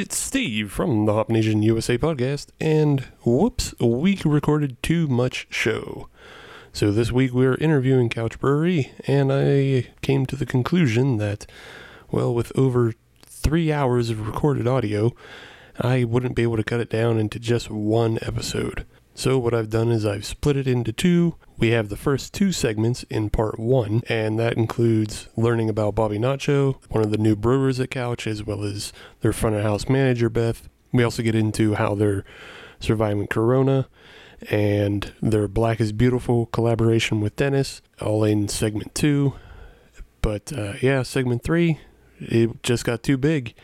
It's Steve from the Hop Nation USA podcast, and whoops, we recorded too much show. So this week we're interviewing Couch Brewery, and I came to the conclusion that, well, with over three hours of recorded audio, I wouldn't be able to cut it down into just one episode. So what I've done is I've split it into two. We have the first two segments in part one, and that includes learning about Bobby Nacho, one of the new brewers at Couch, as well as their front of house manager, Beth. We also get into how they're surviving Corona and their Black is Beautiful collaboration with Dennis, all in segment two. But uh, yeah, segment three, it just got too big.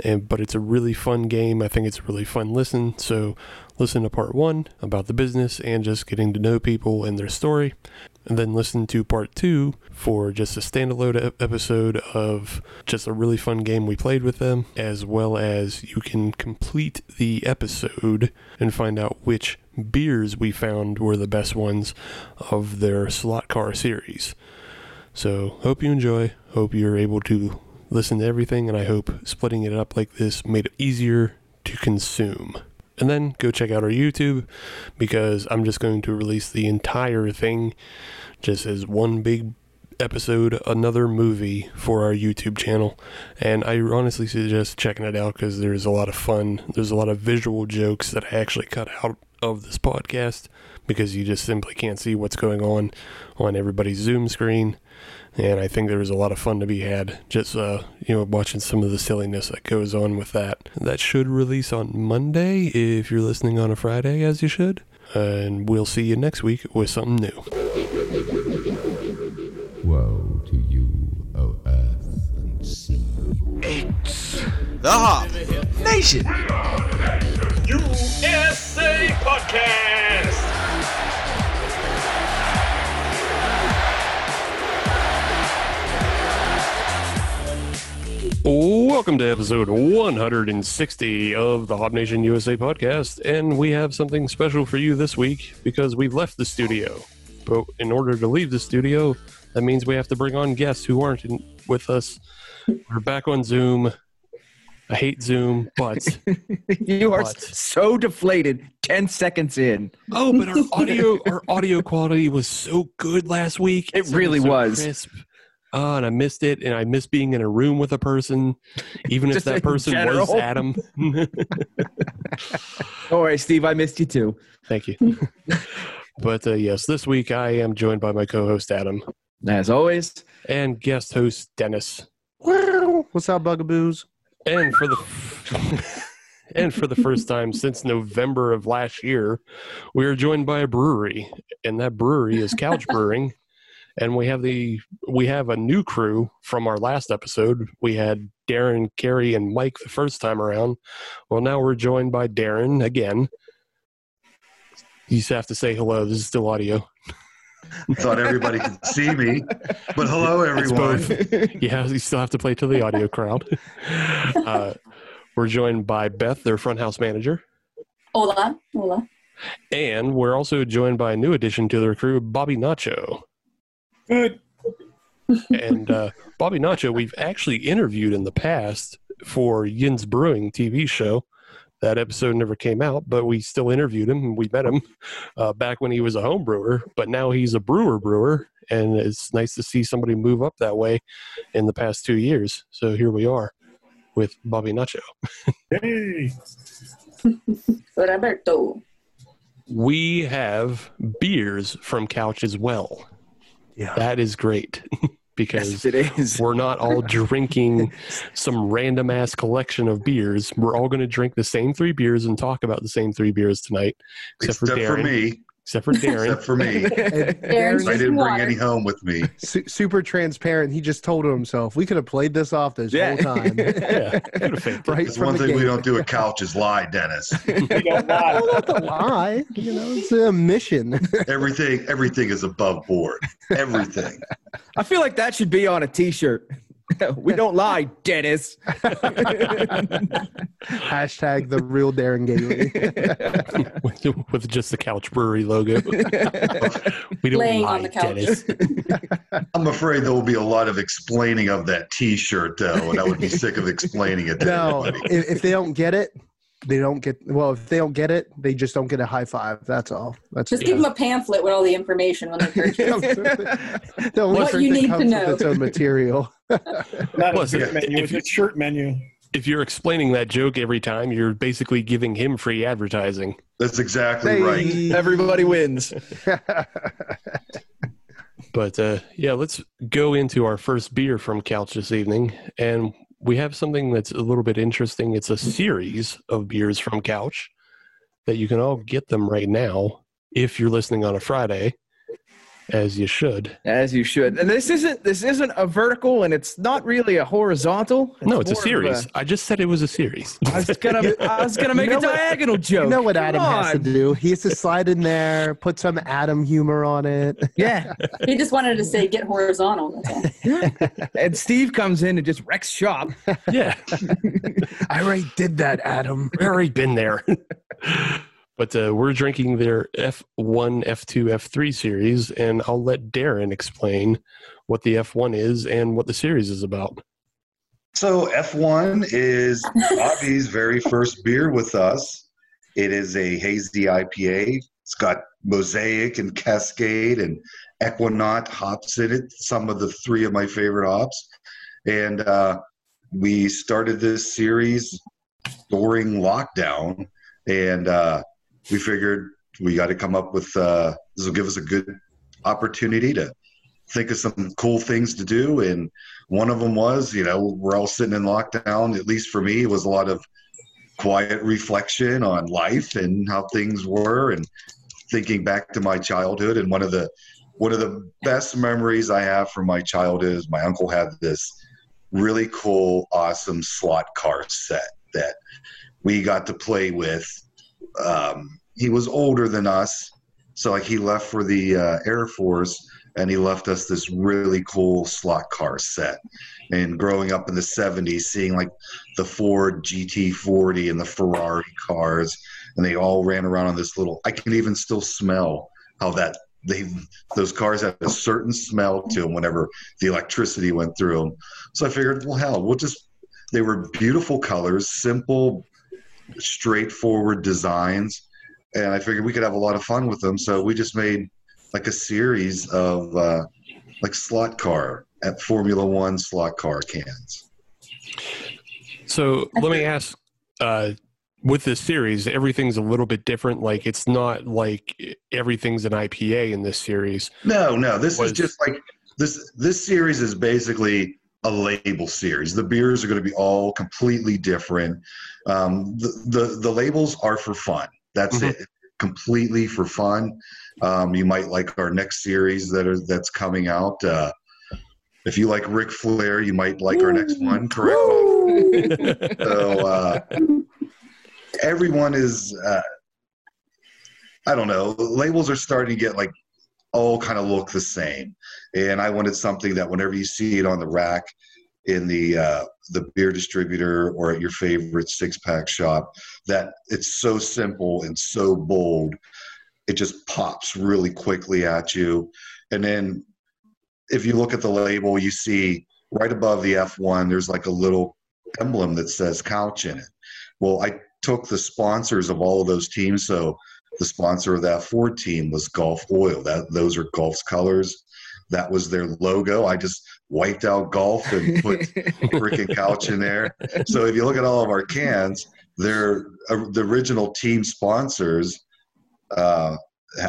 And but it's a really fun game. I think it's a really fun listen. So listen to part one about the business and just getting to know people and their story. And then listen to part two for just a standalone episode of just a really fun game we played with them, as well as you can complete the episode and find out which beers we found were the best ones of their slot car series. So, hope you enjoy. Hope you're able to listen to everything, and I hope splitting it up like this made it easier to consume. And then go check out our YouTube because I'm just going to release the entire thing just as one big episode, another movie for our YouTube channel. And I honestly suggest checking it out because there's a lot of fun. There's a lot of visual jokes that I actually cut out of this podcast because you just simply can't see what's going on on everybody's Zoom screen. And I think there was a lot of fun to be had just, uh, you know, watching some of the silliness that goes on with that. That should release on Monday if you're listening on a Friday, as you should. And we'll see you next week with something new. Woe to you, O earth and sea. It's the Hop Nation. USA Podcast. Welcome to episode 160 of the Hop Nation USA podcast. And we have something special for you this week because we've left the studio. But in order to leave the studio, that means we have to bring on guests who aren't in, with us. We're back on Zoom. I hate Zoom, but You are What? so deflated 10 seconds in. oh, but our audio our audio quality was so good last week. It sounded really so was. Crisp. Oh, and I missed it, and I miss being in a room with a person, even if that in person was. Adam. Don't Steve, I missed you too. Thank you. but uh, yes, this week I am joined by my co-host Adam As always, and guest host Dennis. What's up, bugaboos? And for the and for the first time since November of last year, we are joined by a brewery, and that brewery is Couch Brewing. And we have the we have a new crew from our last episode. We had Darren, Carrie, and Mike the first time around. Well, now we're joined by Darren again. You just have to say hello. This is still audio. thought everybody could see me. But hello, everyone. yeah, you still have to play to the audio crowd. Uh, we're joined by Beth, their front house manager, Hola, hola. and we're also joined by a new addition to their crew, Bobby Nacho. Good. And uh, Bobby Nacho, we've actually interviewed in the past for Yin's Brewing TV show. That episode never came out, but we still interviewed him and we met him uh, back when he was a home brewer. But now he's a brewer brewer, and it's nice to see somebody move up that way in the past two years. So here we are with Bobby Nacho. Hey. Roberto. We have beers from Couch as well. Yeah. That is great because yes, it is. we're not all drinking some random ass collection of beers. We're all going to drink the same three beers and talk about the same three beers tonight, except, Except for for me. Except for Darren. Except for me. And Darren's I didn't bring water. any home with me. su- super transparent. He just told himself, we could have played this off this Yeah. whole time. yeah, could have faked it. right It's one the thing we don't do at couch is lie, Dennis. You don't lie. Well, not to lie. You know, it's a mission. Everything, everything is above board. Everything. I feel like that should be on a t shirt. We don't lie, Dennis. Hashtag the real Darren Gailey. with, with just the Couch Brewery logo. we don't Laying lie, on the couch. Dennis. I'm afraid there will be a lot of explaining of that T-shirt, though, and I would be sick of explaining it to no, everybody. if, if they don't get it, they don't get. Well, if they don't get it, they just don't get a high five. That's all. That's Just give them a pamphlet with all the information when they purchase. the What you need to know. its own material. Not Plus, a beer if- menu, if it's a shirt menu. If you're explaining that joke every time, you're basically giving him free advertising. That's exactly right. Everybody wins. But uh, yeah, let's go into our first beer from Couch this evening. And we have something that's a little bit interesting. It's a series of beers from Couch that you can all get them right now if you're listening on a Friday, as you should. As you should. And this isn't this isn't a vertical, and it's not really a horizontal. no, it's a series. I just said it was a series. I was gonna I was gonna make know a what- diagonal joke. You know what Come Adam has to do? He has to slide in there, put some Adam humor on it. Yeah. he just wanted to say get horizontal. That's all. And Steve comes in and just wrecks shop. yeah, I already did that, Adam. we've already been there. But uh, we're drinking their F1, F2, F3 series, and I'll let Darren explain what the F1 is and what the series is about. So F1 is Bobby's very first beer with us. It is a hazy IPA. It's got Mosaic and Cascade and Ekuanot hops in it. Some of the three of my favorite hops. And uh, we started this series during lockdown, and uh, we figured we got to come up with uh, this will give us a good opportunity to think of some cool things to do and one of them was, you know, we're all sitting in lockdown. At least for me, it was a lot of quiet reflection on life and how things were, and thinking back to my childhood. And one of the one of the best memories I have from my childhood is my uncle had this really cool, awesome slot car set that we got to play with. Um, he was older than us, so like he left for the uh, Air Force and he left us this really cool slot car set. And growing up in the 70s, seeing like the Ford GT40 and the Ferrari cars, and they all ran around on this little, I can even still smell how that they those cars had a certain smell to them whenever the electricity went through them. So I figured, well, hell, we'll just. They were beautiful colors, simple, straightforward designs, and I figured we could have a lot of fun with them. So we just made like a series of uh, like slot car at Formula One slot car cans. So let me ask uh, with this series, everything's a little bit different. Like it's not like everything's an IPA in this series. No, no, this Was- is just like this. This series is basically a label series. The beers are going to be all completely different. Um, the, the the labels are for fun. That's Mhm. it. Completely for fun. Um, you might like our next series that are that's coming out. Uh, if you like Ric Flair, you might like our next one. Correct. So uh, everyone is, uh, I don't know, labels are starting to get like all kind of look the same. And I wanted something that whenever you see it on the rack in the uh, the beer distributor or at your favorite six pack shop, that it's so simple and so bold, it just pops really quickly at you. And then if you look at the label, you see right above the F1, there's like a little emblem that says couch in it. Well, I took the sponsors of all of those teams. So the sponsor of that Ford team was Gulf Oil. That those are Gulf's colors. That was their logo. I just wiped out Gulf and put freaking couch in there. So if you look at all of our cans, they're uh, the original team sponsors. Uh,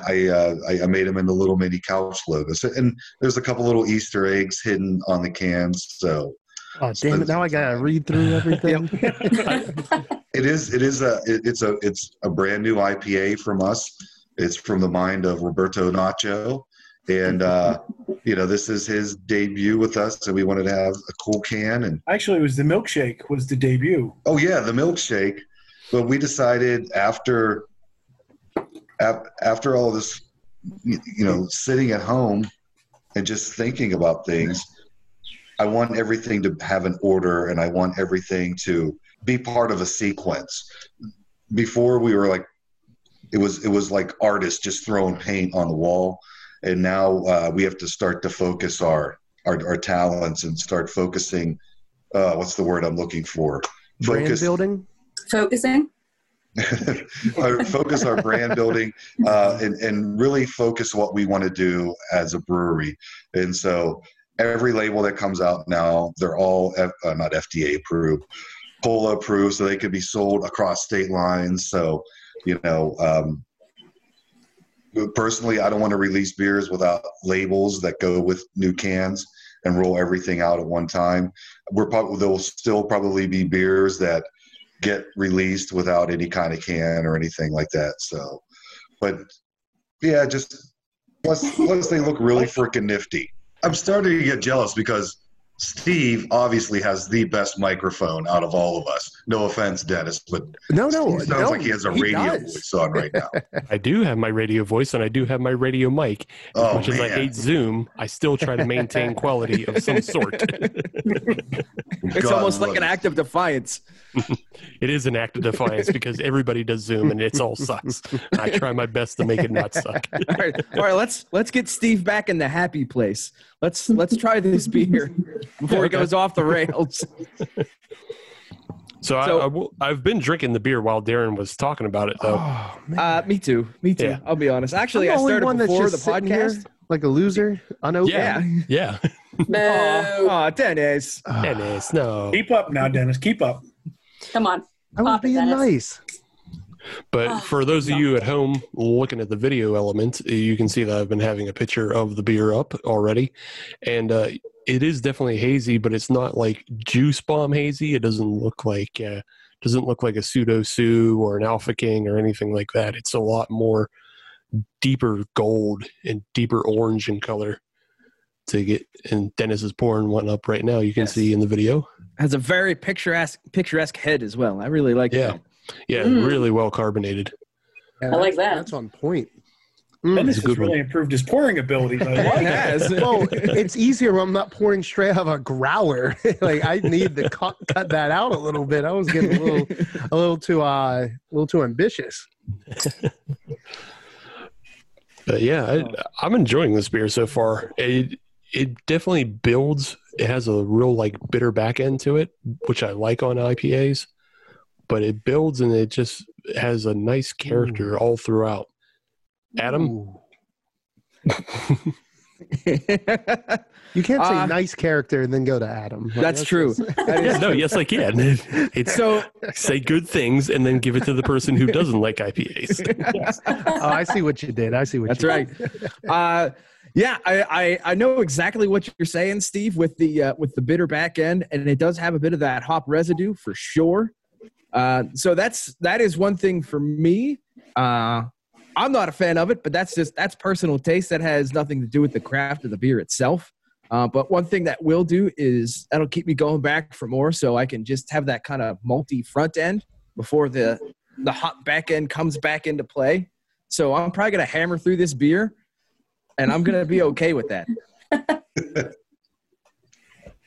I, uh, I I made them into little mini couch logos, and there's a couple little Easter eggs hidden on the cans. So Oh damn it! Now I gotta read through everything. It is. It is a. It, it's a. It's a brand new IPA from us. It's from the mind of Roberto Nacho, and uh, you know this is his debut with us. So we wanted to have a cool can, and Actually, it was the milkshake was the debut. oh yeah, the milkshake. But we decided after ap- after all this, you you know, sitting at home and just thinking about things, I want everything to have an order, and I want everything to be part of a sequence. Before we were like, it was it was like artists just throwing paint on the wall, and now uh, we have to start to focus our our, our talents and start focusing. Uh, what's the word I'm looking for? Brand building. Focusing. our, focus our brand building uh, and, and really focus what we want to do as a brewery. And so every label that comes out now, they're all F, uh, not FDA approved, COLA approved, so they could be sold across state lines. So, you know, um, personally, I don't want to release beers without labels that go with new cans and roll everything out at one time. We're probably there will still probably be beers that get released without any kind of can or anything like that. So, but yeah, just plus they look really freaking nifty. I'm starting to get jealous because Steve obviously has the best microphone out of all of us. No offense, Dennis, but No, no, Steve sounds no, like he has a he radio does. voice on right now. I do have my radio voice and I do have my radio mic. As Oh much as I hate Zoom, I still try to maintain quality of some sort. It's God almost like love an act of defiance. it is an act of defiance because everybody does Zoom and it's all sucks. I try my best to make it not suck. All right, all right. Let's let's get Steve back in the happy place. Let's let's try this beer before it goes off the rails. So, I, So- I will, I've been drinking the beer while Darren was talking about it, though. Oh. Uh, me too. Me too. Yeah. I'll be honest. Actually, I'm the only started one that's before the just sitting here podcast. like a loser, unopened. Yeah. Yeah. yeah. Boo. Oh, Dennis. Dennis, no. Keep up now, Dennis. Keep up. Come on. I was Pop it, being Dennis. nice. But for those of you at home looking at the video element, you can see that I've been having a picture of the beer up already. And uh, it is definitely hazy, but it's not like juice bomb hazy. It doesn't look like uh, doesn't look like a pseudo sue or an alpha king or anything like that. It's a lot more deeper gold and deeper orange in color to get and Dennis is pouring one up right now. You can Yes. see in the video. Has a very picturesque picturesque head as well. I really like Yeah. that. Yeah, Mm. really well carbonated. Yeah, I like that. That's on point. Mm. Dennis a has good one. really improved his pouring abilities. I like it. has. well, it's easier when I'm not pouring straight out of a growler. like I need to cut, cut that out a little bit. I was getting a little, a little too, uh, a little too ambitious. But yeah, I, I'm enjoying this beer so far. It it definitely builds. It has a real like bitter back end to it, which I like on IPAs. But it builds and it just has a nice character all throughout. Adam, You can't say Uh, nice character and then go to Adam. Like, That's true. just- That is yeah, no, yes, I can. It's So say good things and then give it to the person who doesn't like IPAs. oh, I see what you did. I see what That's you right. did. Uh, yeah, I, I I know exactly what you're saying, Steve, with the uh, with the bitter back end, and it does have a bit of that hop residue for sure. Uh, so that's that is one thing for me. Uh, I'm not a fan of it, but that's just that's personal taste. That has nothing to do with the craft of the beer itself. Uh, but one thing that will do is that'll keep me going back for more, so I can just have that kind of multi front end before the the hot back end comes back into play. So I'm probably gonna hammer through this beer, and I'm gonna be okay with that.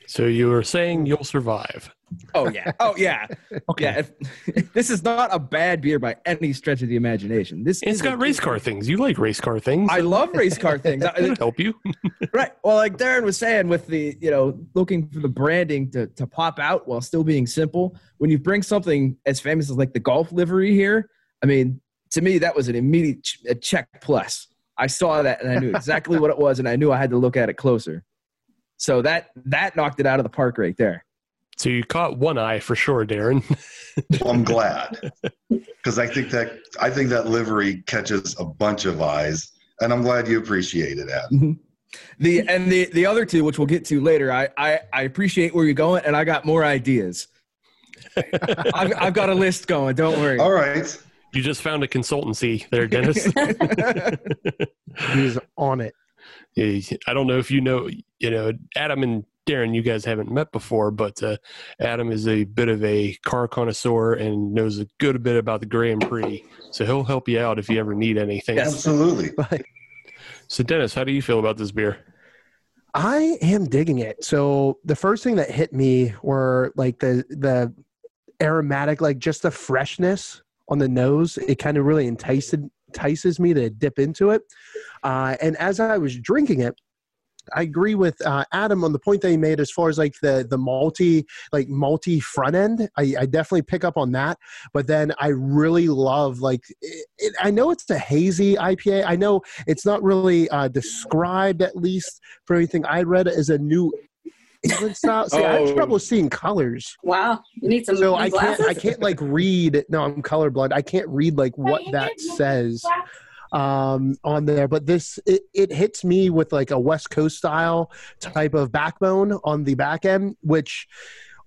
So you were saying you'll survive. Oh yeah. Oh yeah. Okay. Yeah. If, this is not a bad beer by any stretch of the imagination. This It's got race car things. You like race car things. I love race car things. I- help you. right. Well, like Darren was saying, with the you know looking for the branding to to pop out while still being simple. When you bring something as famous as like the Gulf livery here, I mean, to me that was an immediate ch- a check plus. I saw that and I knew exactly what it was, and I knew I had to look at it closer. So that that knocked it out of the park right there. So you caught one eye for sure, Darren. I'm glad because I think that I think that livery catches a bunch of eyes, and I'm glad you appreciated it, Adam. Mm-hmm. The and the the other two, which we'll get to later, I I, I appreciate where you're going, and I got more ideas. I've, I've got a list going. Don't worry. All right. You just found a consultancy there, Dennis. He's on it. I don't know if you know, you know, Adam and Darren, you guys haven't met before, but uh, Adam is a bit of a car connoisseur and knows a good bit about the Grand Prix. So he'll help you out if you ever need anything. Absolutely. So, Dennis, how do you feel about this beer? I am digging it. So the first thing that hit me were like the the aromatic, like just the freshness on the nose. It kind of really enticed entices me to dip into it. Uh, and as I was drinking it, I agree with uh, Adam on the point that he made as far as like the the multi like multi front end. I, I definitely pick up on that, but then I really love like it, it, I know it's a hazy IPA. I know it's not really uh, described at least for anything I read as a new England style. See, I have Oh. trouble seeing colors, Wow, you need some so new I can't. I can't like read. No, I'm colorblind. I can't read like what that says um on there but this it, it hits me with like a west coast style type of backbone on the back end which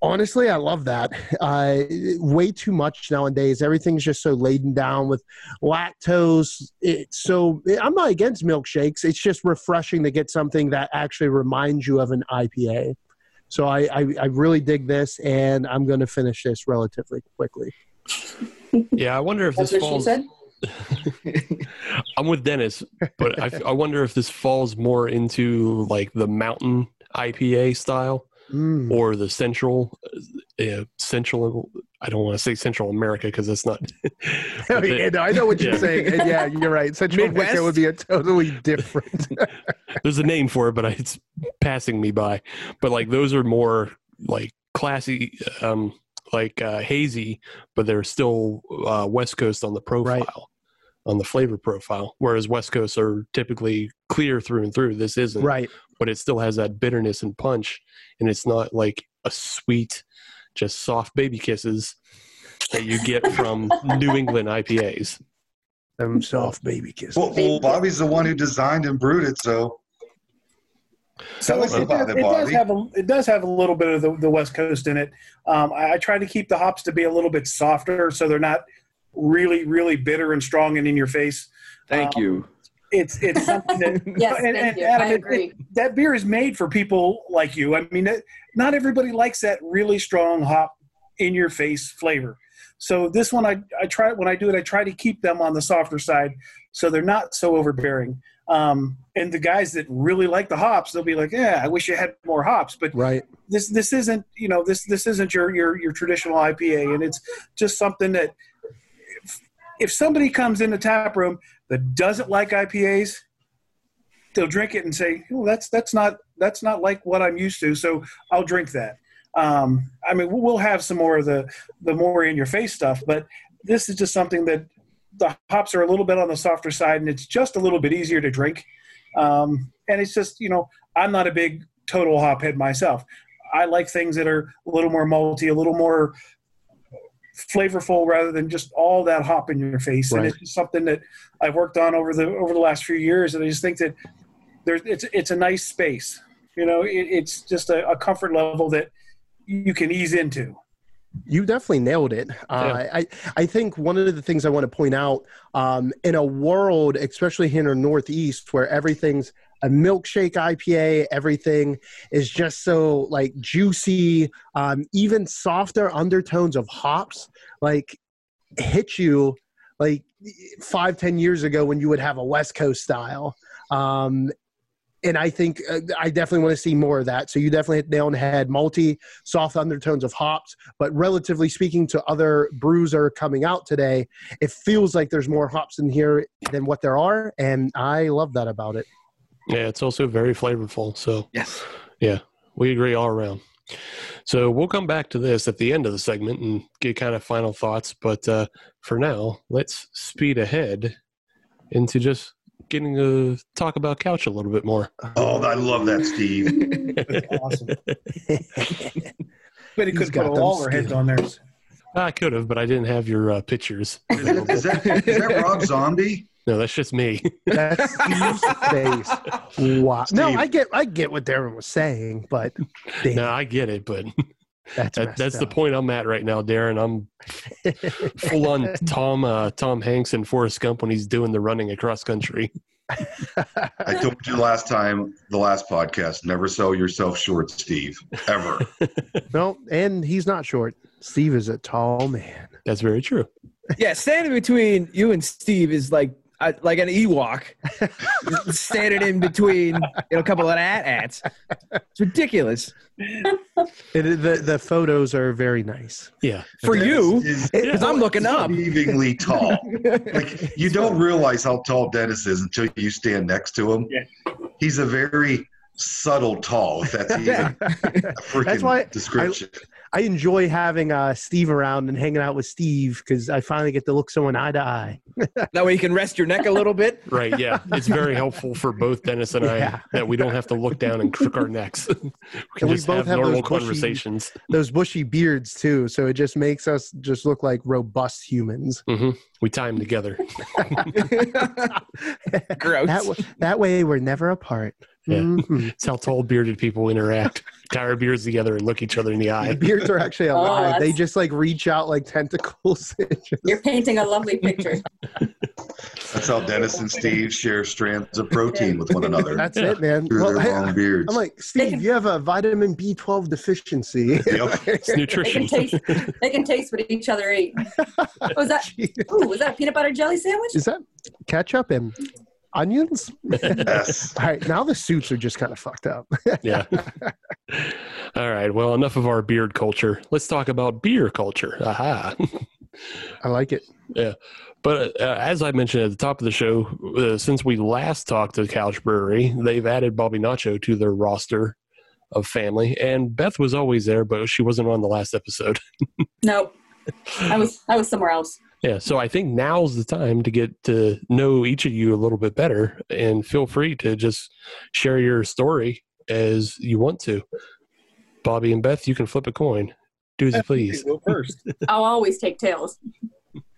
honestly i love that. Uh way too much nowadays. Everything's just so laden down with lactose. It's so i'm not against milkshakes. It's just refreshing to get something that actually reminds you of an ipa so i i, I really dig this and i'm going to finish this relatively quickly. Yeah, I wonder if That's this what she falls. Said. I'm with Dennis, but I, I wonder if this falls more into like the mountain IPA style Mm. or the central, uh, central. I don't want to say Central America because that's not. Oh, yeah, no, I know what you're Yeah. saying. And yeah, you're right. Central America would be a totally different. There's a name for it, but it's passing me by. But like those are more like classy, um, like uh, hazy, but they're still uh, West Coast on the profile, on the flavor profile. Whereas West Coasts are typically clear through and through. This isn't, right. but it still has that bitterness and punch, and it's not like a sweet, just soft baby kisses that you get from New England IPAs. Them soft baby kisses. Well, well, Bobby's the one who designed and brewed it, so So Tell it, it, does, it, it does have a it does have a little bit of the, the West Coast in it. Um, I, I try to keep the hops to be a little bit softer, so they're not really really bitter and strong and in your face. Thank Um, you. It's it's something that Yes, and- and. Adam, I it- agree. that beer is made for people like you. I mean, it, not everybody likes that really strong hop in your face flavor. So this one, I, I try when I do it, I try to keep them on the softer side, so they're not so overbearing. Um, and the guys that really like the hops, they'll be like, "Yeah, I wish you had more hops." But Right. this this isn't you know this this isn't your your your traditional IPA, and it's just something that if, somebody comes in the tap room that doesn't like IPAs, they'll drink it and say, "Oh, that's that's not that's not like what I'm used to." So I'll drink that. Um, I mean, we'll have some more of the the more in your face stuff, but this is just something that the hops are a little bit on the softer side, and it's just a little bit easier to drink. Um, and it's just you know, I'm not a big total hop head myself. I like things that are a little more malty, a little more flavorful rather than just all that hop in your face. And it's just something that I've worked on over the over the last few years, and I just think that there's it's it's a nice space. You know, it, it's just a, a comfort level that you can ease into. You definitely nailed it. Uh, I I think one of the things I want to point out um, in a world, especially here in the Northeast, where everything's a milkshake IPA, everything is just so like juicy, um, even softer undertones of hops, like hit you like five ten years ago when you would have a West Coast style. Um, and I think uh, I definitely want to see more of that. So you definitely hit nail on head. Multi soft undertones of hops, but relatively speaking to other brews are coming out today, it feels like there's more hops in here than what there are, and I love that about it. Yeah, it's also very flavorful. So Yes. Yeah, we agree all around. So we'll come back to this at the end of the segment and get kind of final thoughts. But uh, for now, let's speed ahead into just getting to talk about couch a little bit more. oh, I love that, Steve. Awesome. But he could got put a them Lawler heads on there. I could have, but I didn't have your uh, pictures. Is that, is that, is that Rob Zombie? No, that's just me. That's Steve's face. Wow. No, I get I get what Darren was saying, but damn, no, I get it, but that's that, messed that's the point I'm at right now, Darren. I'm full on Tom uh, Tom Hanks and Forrest Gump when he's doing the running across country. I told you last time, the last podcast, never sell yourself short, Steve, ever. no, and he's not short. Steve is a tall man. That's very true. yeah, standing between you and Steve is like uh, like an Ewok, standing in between you know, a couple of at ats. It's ridiculous It, the the photos are very nice. Yeah. for you Is because I'm looking up. unbelievably tall. Like you don't realize how tall Dennis is until you stand next to him. Yeah. He's a very subtle tall, if that's even Yeah. a freaking That's why description. I enjoy having uh, Steve around and hanging out with Steve because I finally get to look someone eye to eye. That way you can rest your neck a little bit. Right. Yeah. It's very helpful for both Dennis and I that we don't have to look down and crook our necks. we can And we just both have have normal those bushy- conversations. Those bushy beards too, so it just makes us just look like robust humans. hmm We tie them together. Gross. That, w- that way, we're never apart. Yeah. Mhm. It's how tall bearded people interact. Tie our beards together and look each other in the The eye. beards are actually alive. they just like reach out like tentacles. You're painting a lovely picture. That's how Dennis and Steve share strands of protein with one another That's Yeah. it, man. through Well, their hey, long beards. I'm like, Steve, you have a vitamin B12 deficiency. Yep. It's They can taste. They can taste what each other eat. Was that? Ooh, was that a peanut butter jelly sandwich? Is that ketchup and onions? yes. All right, now the suits are just kind of fucked up. yeah. All right. Well, enough of our beard culture. Let's talk about beer culture. Aha. I like it. Yeah. But uh, as I mentioned at the top of the show, uh, since we last talked to Couch Brewery, they've added Bobby Nacho to their roster of family. And Beth was always there, but she wasn't on the last episode. No, I was I was somewhere else. Yeah, so I think now's the time to get to know each of you a little bit better, and feel free to just share your story as you want to. Bobby and Beth, you can flip a coin. Do as you please. Go first. I'll always take tails.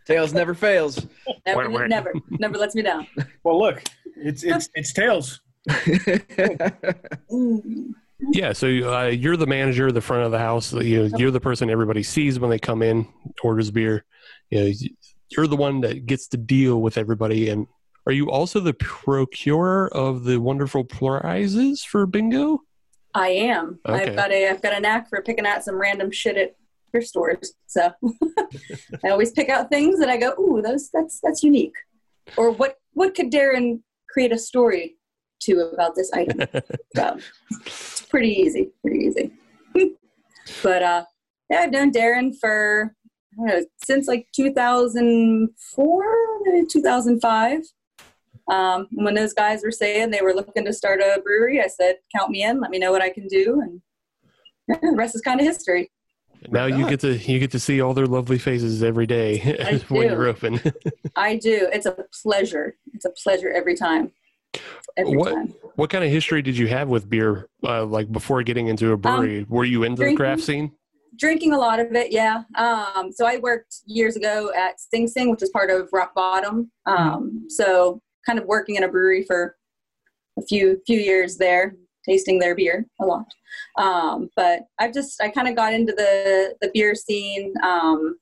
Tails never fails. Never, Wait, wait. never, never lets me down. Well, look, it's it's it's tails. Yeah, so uh, you're the manager, the front of the house. You know, you're the person everybody sees when they come in, orders beer. You know, you're the one that gets to deal with everybody. And are you also the procurer of the wonderful prizes for bingo? I am. Okay. I've got a I've got a knack for picking out some random shit at thrift stores. So I always pick out things and I go, ooh, those that's that's unique. Or what what could Darren create a story to about this item? so it's pretty easy, pretty easy. but uh, yeah, I've known Darren for know since like 2004, maybe 2005. Um, when those guys were saying they were looking to start a brewery, I said, "Count me in. Let me know what I can do." And yeah, the rest is kind of history. Now you get to you get to see all their lovely faces every day I when do. you're open. I do. It's a pleasure. It's a pleasure every time. Every What- time. what kind of history did you have with beer? Uh, like before getting into a brewery, were you into the craft scene? Drinking a lot of it, yeah. Um, so I worked years ago at Sing Sing, which is part of Rock Bottom. Um, so kind of working in a brewery for a few few years there, tasting their beer a lot. Um, but I've just I kind of got into the the beer scene. Um,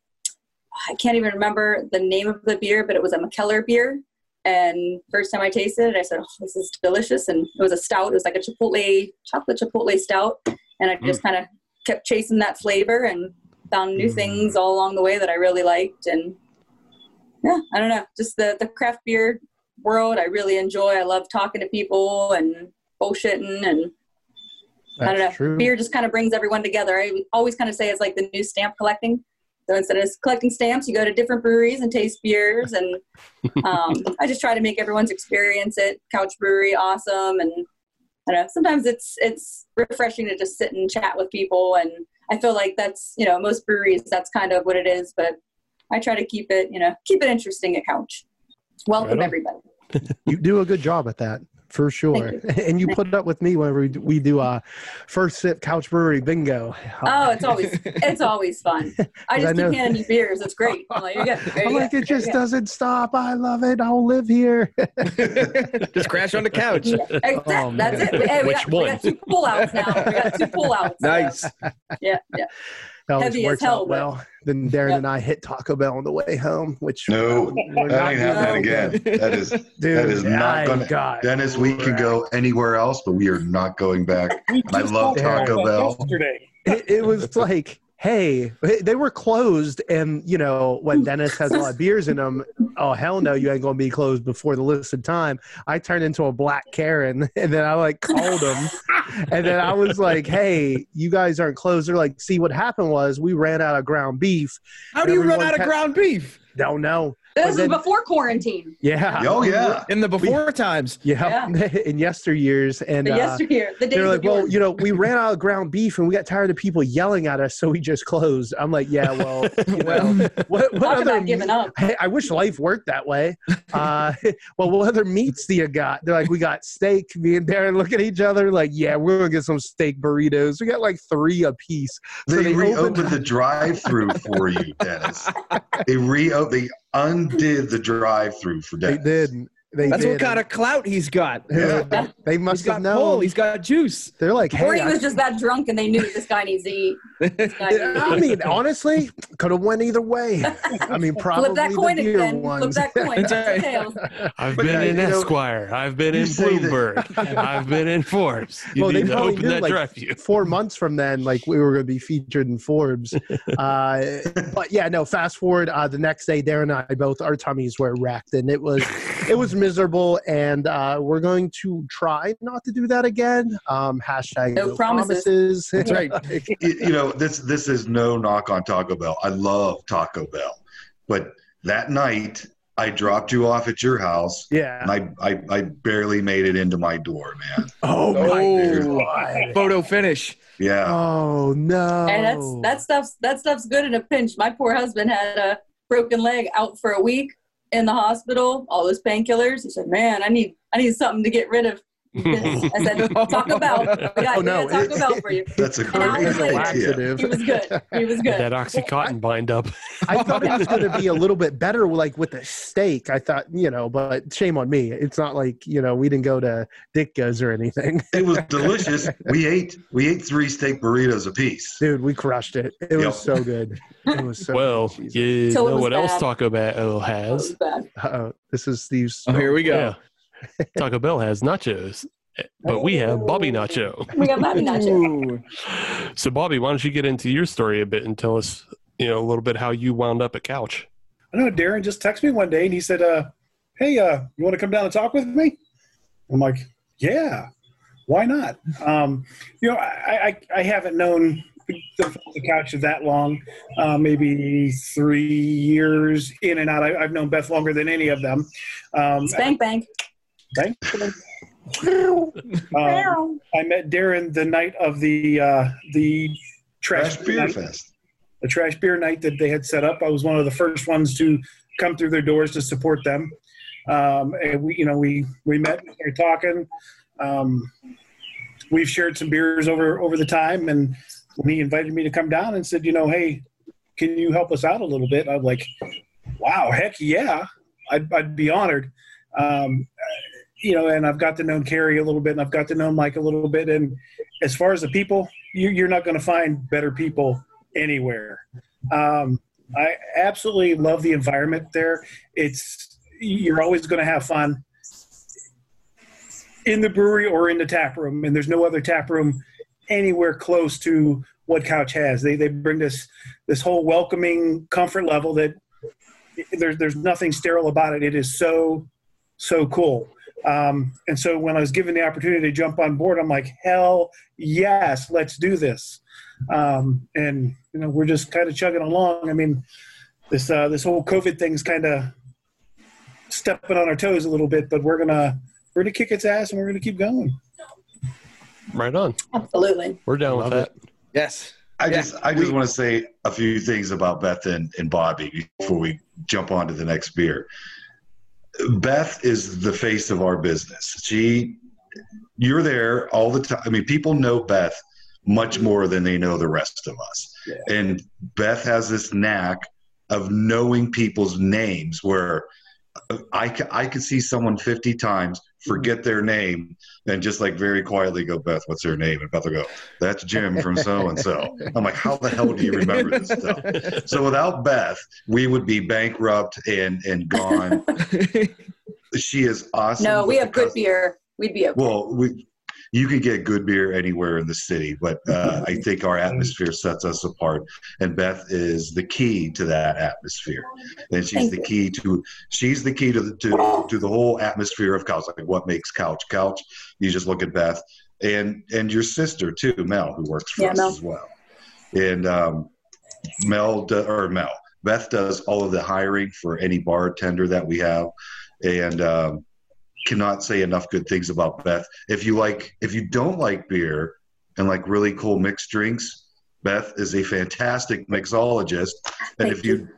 I can't even remember the name of the beer, but it was a Mikkeller beer. And first time I tasted it, I said, "Oh, this is delicious!" And it was a stout. It was like a chipotle chocolate chipotle stout, and I just kind of kept chasing that flavor and found new Mm. things all along the way that I really liked. And yeah, I don't know, just the the craft beer world I really enjoy. I love talking to people and bullshitting and I don't know. True. Beer just kind of brings everyone together. I always kind of say it's like the new stamp collecting. So instead of collecting stamps, you go to different breweries and taste beers. And um, I just try to make everyone's experience at Couch Brewery awesome. And I don't know. Sometimes it's it's refreshing to just sit and chat with people. And I feel like that's you know most breweries that's kind of what it is. But I try to keep it you know keep it interesting at Couch. Welcome Right everybody. You do a good job at that for sure. Thank And you put up with me whenever we do- we do uh, first sip couch brewery bingo. Oh, it's always it's always fun. I I just know. keep handing you beers. It's great. I'm like, here you go. There I'm like, it just There doesn't stop. I love it. I'll live here. Just crash on the couch. Yeah, exact- Oh, that's it. Hey, we, Which got, we got two pullouts now. We got two pullouts. Nice. Yeah, yeah. That always Heavy works hell, out but- well. Then Darren Yep. and I hit Taco Bell on the way home, which No, we're that ain't happening again. That is Dude, That is not gonna- Dennis. We can go anywhere else, but we are not going back. I love Taco Bell. Yesterday. it, it was like hey they were closed and you know when dennis has a lot of beers in them oh hell no, you ain't gonna be closed before the listed time. I turned into a black Karen, and then I like called them, and then I was like, hey, you guys aren't closed. They're like, see, what happened was we ran out of ground beef. How do you run out of ground beef Don't know. This But was then- before quarantine. Yeah. Oh yeah. in the before times? Yeah. In yesteryears, and The uh, the days they're like, well, yore. you know, we ran out of ground beef and we got tired of people yelling at us, so we just closed. I'm like, yeah, well, you know, what, what Talk other about giving up. Hey, I wish life worked that way. Uh, well, what other meats do you got? They're like, we got steak. Me and Darren look at each other like, yeah, we're gonna get some steak burritos. We got like three a piece. So They, they reopened the drive-through for you, Dennis. They re they undid the drive-through for They did. They That's did. what kind of clout he's got. Yeah. They He's must got have pull. He's got juice. They're like, or he was just that drunk and they knew this guy needs to eat. This guy needs to I mean, honestly, could have went either way. I mean, probably Flip that the coin beer again. Flip that coin. Right. I've But been yeah, in you know, Esquire. I've been in Bloomberg. I've been in Forbes. You Well, they need to probably open knew, that like, drive view. four months from then, like we were going to be featured in Forbes. Uh, but yeah, no. Fast forward uh, the next day, Darren and I both our tummies were wrecked, and it was it was miserable. And uh, we're going to try not to do that again. Um, hashtag No promises. promises. That's right. you, you know this this is no knock on Taco Bell. I love Taco Bell, but that night I dropped you off at your house, yeah. and I I, I barely made it into my door, man. Oh Oh. my. Photo finish. Yeah, Oh no. And that's that stuff's that stuff's good in a pinch. My poor husband had a broken leg out for a week in the hospital, all those painkillers. He said, Man, I need I need something to get rid of this. I said, Taco Bell. We got, Oh, we no. got Taco Bell for you. that's a And I great was idea. laxative. He was good. He was good. that Oxycontin bind up. I thought it was going to be a little bit better, like with the steak. I thought, you know, but shame on me. It's not like you know we didn't go to Ditka's or anything, It was delicious. We ate we ate three steak burritos apiece. dude. We crushed it. It Yep. was so good. It was so. well, good. you So know was what else bad. Taco Bell That has? Uh-oh. This is Steve's. Oh, here we go. Yeah. Taco Bell has nachos, but we have Bobby Nacho. We got Bobby Nacho. So, Bobby, why don't you get into your story a bit and tell us, you know, a little bit how you wound up at Couch? I know Darren just texted me one day and he said, uh, "Hey, uh, you want to come down and talk with me?" I'm like, "Yeah, why not?" Um, you know, I, I, I haven't known the, the couch that long, uh, maybe three years in and out. I, I've known Beth longer than any of them. Um, Spank bank. Thank um, I met Darren the night of the uh, the trash, Trash beer night fest. the trash beer night that they had set up. I was one of the first ones to come through their doors to support them. Um, and we, you know, we we met, we were talking. Um, we've shared some beers over over the time, and when he invited me to come down and said, you know, hey, can you help us out a little bit? I'm like, wow, heck yeah, I'd, I'd be honored. Um, you know, and I've got to know Carrie a little bit, and I've got to know Mike a little bit. And as far as the people, you, you're not going to find better people anywhere. Um, I absolutely love the environment there. It's you're always going to have fun in the brewery or in the tap room, and there's no other tap room anywhere close to what Couch has. They they bring this this whole welcoming comfort level that there's there's nothing sterile about it. It is so so cool. Um, and so when I was given the opportunity to jump on board, I'm like, hell yes, let's do this. Um, and you know, we're just kind of chugging along. I mean, this uh, this whole COVID thing's kind of stepping on our toes a little bit, but we're gonna we're gonna kick its ass and we're gonna keep going. Right on. Absolutely. We're down with that. Yes. I Yeah, just I just want to say a few things about Beth and, and Bobby before we jump on to the next beer. Beth is the face of our business. She you're there all the time. I mean, people know Beth much more than they know the rest of us. And Beth has this knack of knowing people's names where I, I could see someone 50 times, forget mm-hmm. their name, and just like very quietly go, Beth, what's their name? And Beth will go, that's Jim from so and so. I'm like, how the hell do you remember this stuff? So without Beth, we would be bankrupt and, and gone. She is awesome. No, we have good beer. We'd be okay. Well, we you can get good beer anywhere in the city, but uh, I think our atmosphere sets us apart. And Beth is the key to that atmosphere, and she's Thank the key to she's the key to the to, to the whole atmosphere of couch. Like what makes couch couch? You just look at Beth and and your sister too, Mel, who works for Yeah, us Mel. as well. And um, Mel do, or Mel Beth does all of the hiring for any bartender that we have, and um, cannot say enough good things about Beth. If you like, if you don't like beer and like really cool mixed drinks, Beth is a fantastic mixologist. And Thank if you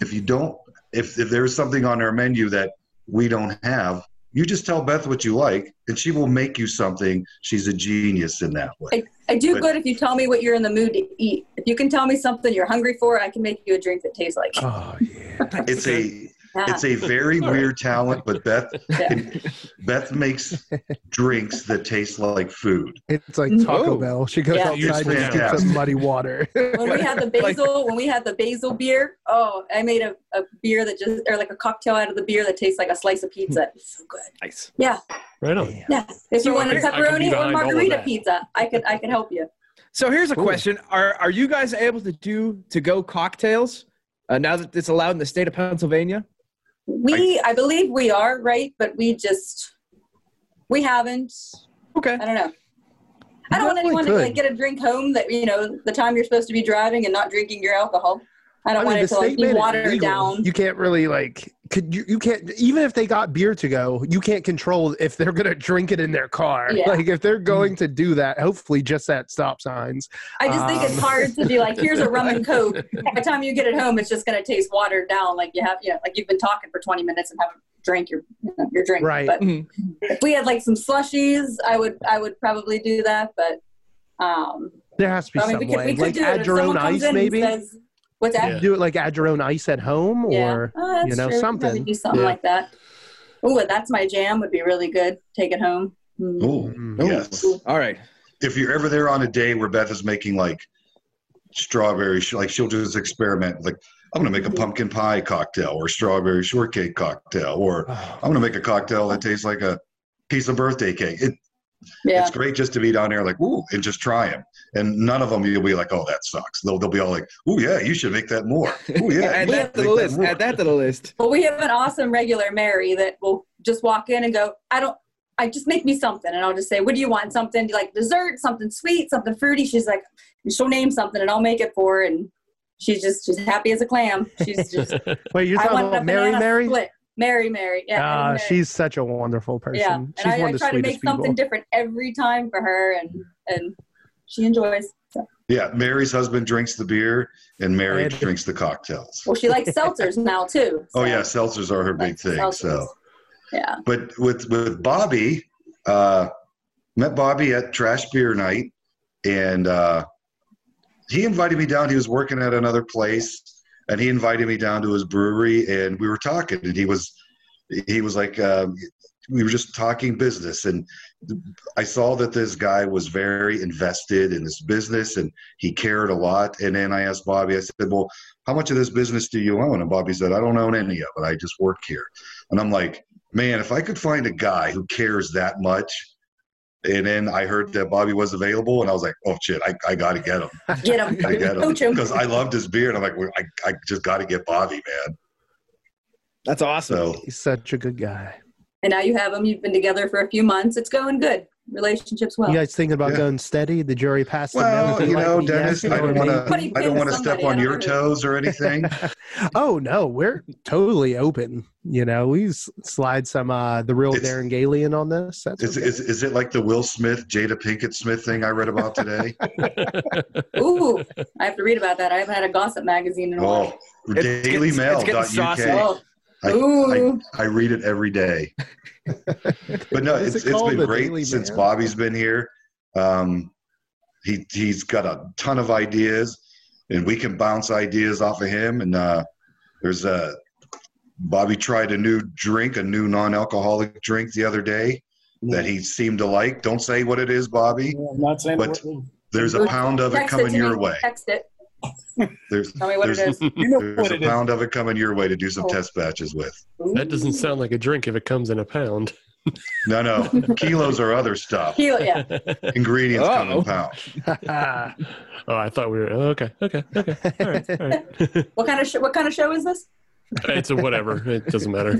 if you don't if if there's something on our menu that we don't have, you just tell Beth what you like, and she will make you something. She's a genius in that way. I do But- good if you tell me what you're in the mood to eat. If you can tell me something you're hungry for, I can make you a drink that tastes like. it. Oh yeah. It's a Yeah. it's a very weird talent, but Beth Yeah. Beth makes drinks that taste like food. It's like. Taco. Bell. She goes Yeah. outside and It's scoops fantastic. muddy water. when we had the basil, when we had the basil beer, oh, I made a, a beer that just, or like a cocktail out of the beer that tastes like a slice of pizza. It's so good. Nice. Yeah, Right on. yeah. If So you want a pepperoni or behind all of margarita pizza, I could, I could help you. So here's a Cool. question: Are are you guys able to do to go cocktails uh, now that it's allowed in the state of Pennsylvania? We, I believe we are right, but we just, we haven't. Okay. I don't know. I don't want anyone to like get a drink home that you know the time you're supposed to be driving and not drinking your alcohol. I don't I mean, want it to like state be watered legal. down. You can't really like could you, you can't even if they got beer to go, you can't control if they're gonna drink it in their car. Yeah. Like if they're going to do that, hopefully just at stop signs. I just think it's Um, hard to be like, here's a rum and coke. By the time you get it home, it's just going to taste watered down. Like you have, you know, like you've been talking for 20 minutes and haven't drank your you know, your drink. Right. But Mhm. if we had like some slushies, I would I would probably do that. But um, There has to be I mean, some we could, way. we could Like do it add if your someone own comes ice maybe. says, What's that? Yeah. Do it like add your own ice at home Yeah. or Oh, that's you know, true. Something. Do something Yeah. like that. Oh, that's my jam would be really good. Take it home. Mm. Oh, Mm. yes. All right. If you're ever there on a day where Beth is making like strawberry, like she'll just experiment, like I'm gonna make a pumpkin pie cocktail or strawberry shortcake cocktail, or I'm gonna make a cocktail that tastes like a piece of birthday cake. It, Yeah. It's great just to be down there like, ooh, and just try them. And none of them you'll be like, oh, that sucks. They'll, they'll be all like, ooh, yeah, you should make that more. Ooh, yeah, add that to the make list. more." Add that to the list. Well, we have an awesome regular Mary that will just walk in and go, I don't, I just make me something. And I'll just say, what do you want? Something like dessert, something sweet, something fruity. She's like, she'll name something and I'll make it for her. And she's just, she's happy as a clam. She's just, Wait, you're I talking about Mary Mary? split. Mary, Mary. Yeah. Ah, Mary, Mary. she's such a wonderful person. yeah. She's And I, one I of the try to sweetest make people. something different every time for her and, and she enjoys. So. Yeah, Mary's husband drinks the beer, and Mary And- drinks the cocktails. Well, she likes seltzers now too. Oh yeah, seltzers are her big thing. seltzers. So, Yeah. but with with Bobby, uh, met Bobby at Trash Beer Night, and uh, he invited me down. He was working at another place, and he invited me down to his brewery, and we were talking, and he was he was like. Um, we were just talking business and I saw that this guy was very invested in this business and he cared a lot. And then I asked Bobby, I said, Well, how much of this business do you own? And Bobby said, I don't own any of it. I just work here. And I'm like, man, if I could find a guy who cares that much. And then I heard that Bobby was available, and I was like, "Oh shit, I, I got to get him. Get him. I get him Coach him. because I loved his beard. I'm like, well, I, I just got to get Bobby, man." That's awesome. So He's such a good guy. And now you have him. You've been together for a few months. It's going good. Relationships well. You guys thinking about Yeah. going steady? The jury passed the Well, note. you know, yes, Dennis, you I don't want to. I don't want to step on your toes or anything. oh no, we're totally open. You know, we slide some uh the real It's- Darren Gailey in on this. That's Is, okay. is, is it like the Will Smith, Jada Pinkett Smith thing I read about today? Ooh, I have to read about that. I haven't had a gossip magazine in a while. oh, It's getting- it's getting saucy. Oh, I. I, I read it every day. But no, it's, it it's been great since? Bobby's been here. Um, he he's got a ton of ideas, and we can bounce ideas off of him. And uh, there's a Bobby tried a new drink, a new non-alcoholic drink the other day that he seemed to like. Don't say what it is, Bobby. I'm not saying But- There's a pound of it coming to your me. way. Text it. There's Tell me what it there's, is. you know there's what a it is. pound of it coming your way to do some Oh. test batches with. That doesn't sound like a drink if it comes in a pound. No, no. Kilos are other stuff. Kilo, yeah. Ingredients come Uh-oh. in pounds. oh, I thought we were oh, okay. Okay. Okay. All right. All right. What kind of sh- what kind of show is this? it's a whatever. It doesn't matter.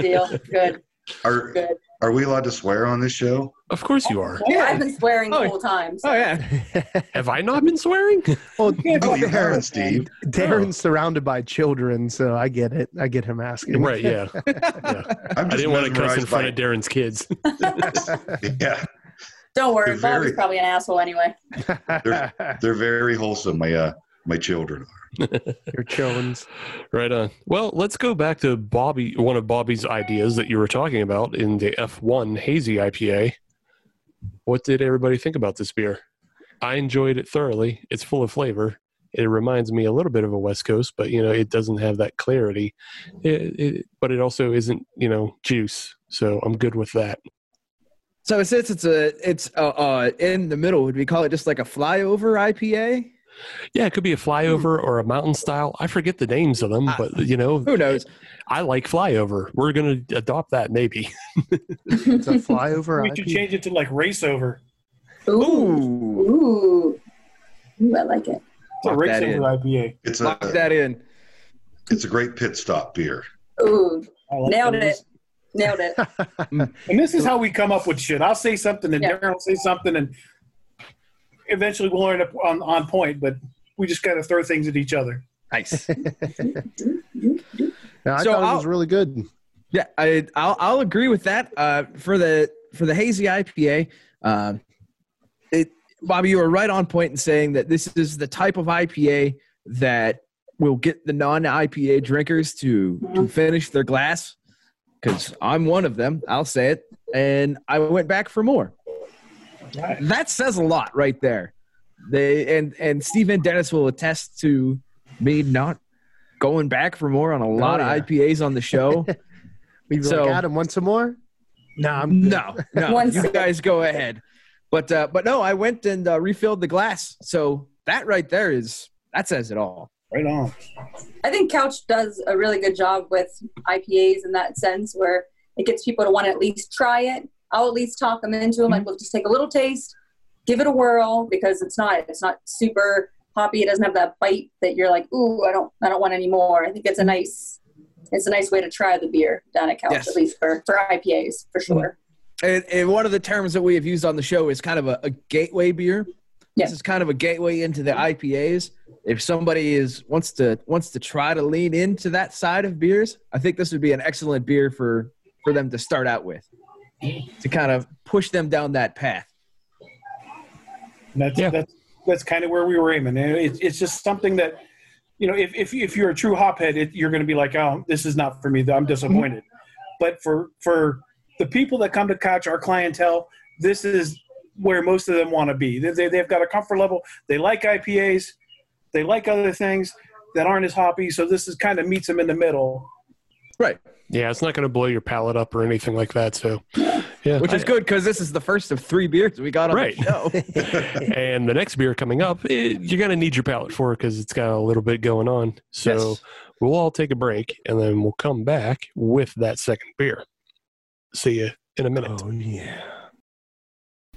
Deal. Good. Are Good. are we allowed to swear on this show? of course you are. Yeah, I've been swearing the Oh. whole time. so- Oh yeah. Have I not been swearing? well, Oh, you haven't, Steve. Darren's surrounded by children, so I get it. I get him asking. right. Yeah. yeah. I'm I just didn't want to cuss in mesmerized front by- of Darren's kids. Yeah, Don't worry, You're Bob very- is probably an asshole anyway. they're very wholesome. My uh, my children. Your children's. Right on. Well, let's go back to Bobby, one of Bobby's ideas that you were talking about in the F1 Hazy IPA. What did everybody think about this beer? I enjoyed it thoroughly. It's full of flavor. It reminds me a little bit of a West Coast, but you know, it doesn't have that clarity. It, it, but it also isn't, you know, juice. So I'm good with that. So since it's a it's uh, uh in the middle, would we call it just like a flyover IPA? Yeah, it could be a hmm. flyover or a mountain style. I forget the names of them, but you know, Who knows? I like flyover. We're gonna adopt that maybe. It's a flyover. We should change it to like race over. Ooh. Ooh, Ooh. Ooh, I like it. It's a Lock race that over. IPA. It's lock a that in. it's a great pit stop beer. Ooh. Like Nailed those. it. Nailed it. And this is how we come up with shit. I'll say something and Yeah. Darren will say something and eventually we'll end up on, on point, but we just got to throw things at each other. Nice. Yeah, I So thought it I'll- was really good. Yeah, I I'll, I'll agree with that. Uh, for the for the hazy IPA, um, it Bobby, you were right on point in saying that this is the type of IPA that will get the non IPA drinkers to to finish their glass. Because I'm one of them, I'll say it, and I went back for more. Right. That says a lot right there. They and and Steve and Dennis will attest to me not going back for more on a lot yeah. of IPAs on the show. We'd be So- like, Adam, want some more? No, I'm good. No, no, you guys go ahead. But uh, but no, I went and uh, refilled the glass. So that right there is that says it all. Right on. I think Couch does a really good job with IPAs in that sense where it gets people to want to at least try it. I'll at least talk them into them. Like, mm-hmm. we'll just take a little taste, give it a whirl because it's not it's not super hoppy. It doesn't have that bite that you're like, ooh, I don't I don't want any more. I think it's a mm-hmm. nice it's a nice way to try the beer down at Couch, Yes. at least for for IPAs for mm-hmm. sure. And, and one of the terms that we have used on the show is kind of a, a gateway beer. Yeah. This is kind of a gateway into the IPAs. If somebody is wants to wants to try to lean into that side of beers, I think this would be an excellent beer for for them to start out with, to kind of push them down that path. And that's Yeah. that's that's kind of where we were aiming. And it's it's just something that you know, if if, if you're a true hophead, it, you're going to be like, oh, this is not for me. I'm disappointed. But for for the people that come to catch our clientele, this is where most of them want to be. They, they, they've got a comfort level. They like IPAs. They like other things that aren't as hoppy. So this is kind of meets them in the middle. Right. Yeah, it's not going to blow your palate up or anything like that. So, yeah, Which is good because this is the first of three beers we got on Right. the show. and the next beer coming up, it, you're going to need your palate for it because it's got a little bit going on. So Yes. we'll all take a break and then we'll come back with that second beer. See you in a minute. Oh, yeah.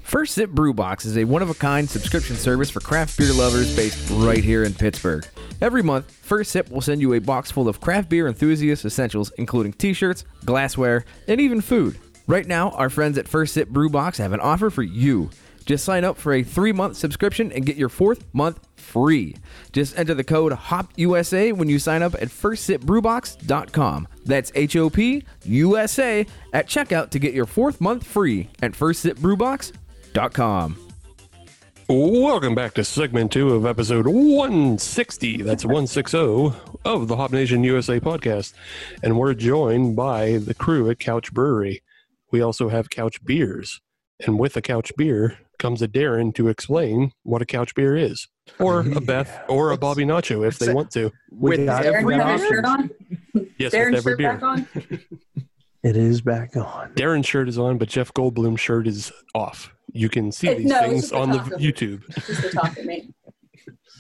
First Sip Brew Box is a one of a kind subscription service for craft beer lovers based right here in Pittsburgh. Every month, First Sip will send you a box full of craft beer enthusiast essentials, including t shirts, glassware, and even food. Right now, our friends at First Sip Brew Box have an offer for you. Just sign up for a three month subscription and get your fourth month free. Just enter the code HOPUSA when you sign up at firstsipbrewbox.com. That's H O P U S A at checkout to get your fourth month free at firstsipbrewbox.com. Welcome back to segment two of episode 160. That's 160 of the Hop Nation USA podcast. And we're joined by the crew at Couch Brewery. We also have Couch Beers. And with a Couch Beer comes a Darren to explain what a Couch Beer is, or a Beth, or a Bobby Nacho if they want to. With got every you have your option. shirt on? Yes, Darren's with every shirt beer. back on? It is back on. Darren's shirt is on, but Jeff Goldblum's shirt is off. You can see It- these no, things just the on the top of it. YouTube. Just to talk to me.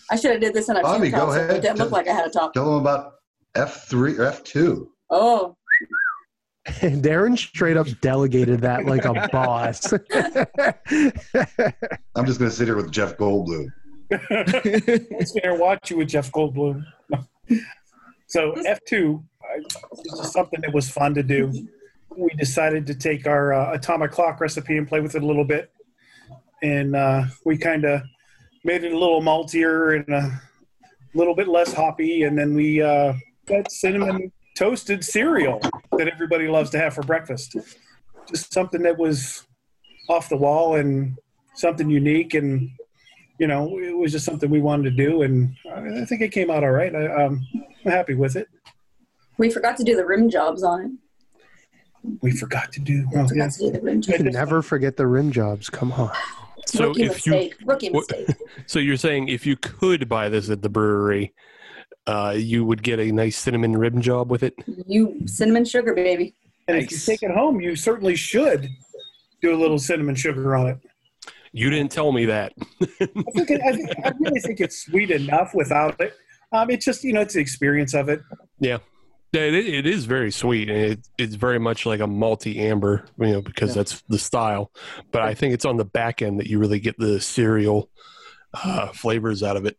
I should have did this in a Bobby, tank top go so it ahead. didn't look like I had a top. Tell them about F three or F two. Oh, Darren straight up delegated that like a boss. I'm just going to sit here with Jeff Goldblum. Let's sit here and watch you with Jeff Goldblum. so F2 uh, this is something that was fun to do. We decided to take our uh, atomic clock recipe and play with it a little bit, and uh, we kind of made it a little maltier and a little bit less hoppy, and then we uh, got cinnamon toasted cereal that everybody loves to have for breakfast. Just something that was off the wall and something unique and you know, it was just something we wanted to do, and I think it came out all right. I, um, I'm happy with it. We forgot to do the rim jobs on it. We forgot to do. We Oh, forgot yeah. to do the rim jobs. Never forget the rim jobs. Come on. So Rookie if you mistake. Rookie mistake. so you're saying if you could buy this at the brewery, uh, you would get a nice cinnamon rib job with it. You cinnamon sugar baby. And if you take it home, you certainly should do a little cinnamon sugar on it. You didn't tell me that. I, think it, I, think, I really think it's sweet enough without it. Um, it's just you know it's the experience of it. Yeah, it, it is very sweet, and it, it's very much like a malty amber, you know, because that's the style. But I think it's on the back end that you really get the cereal uh, flavors out of it.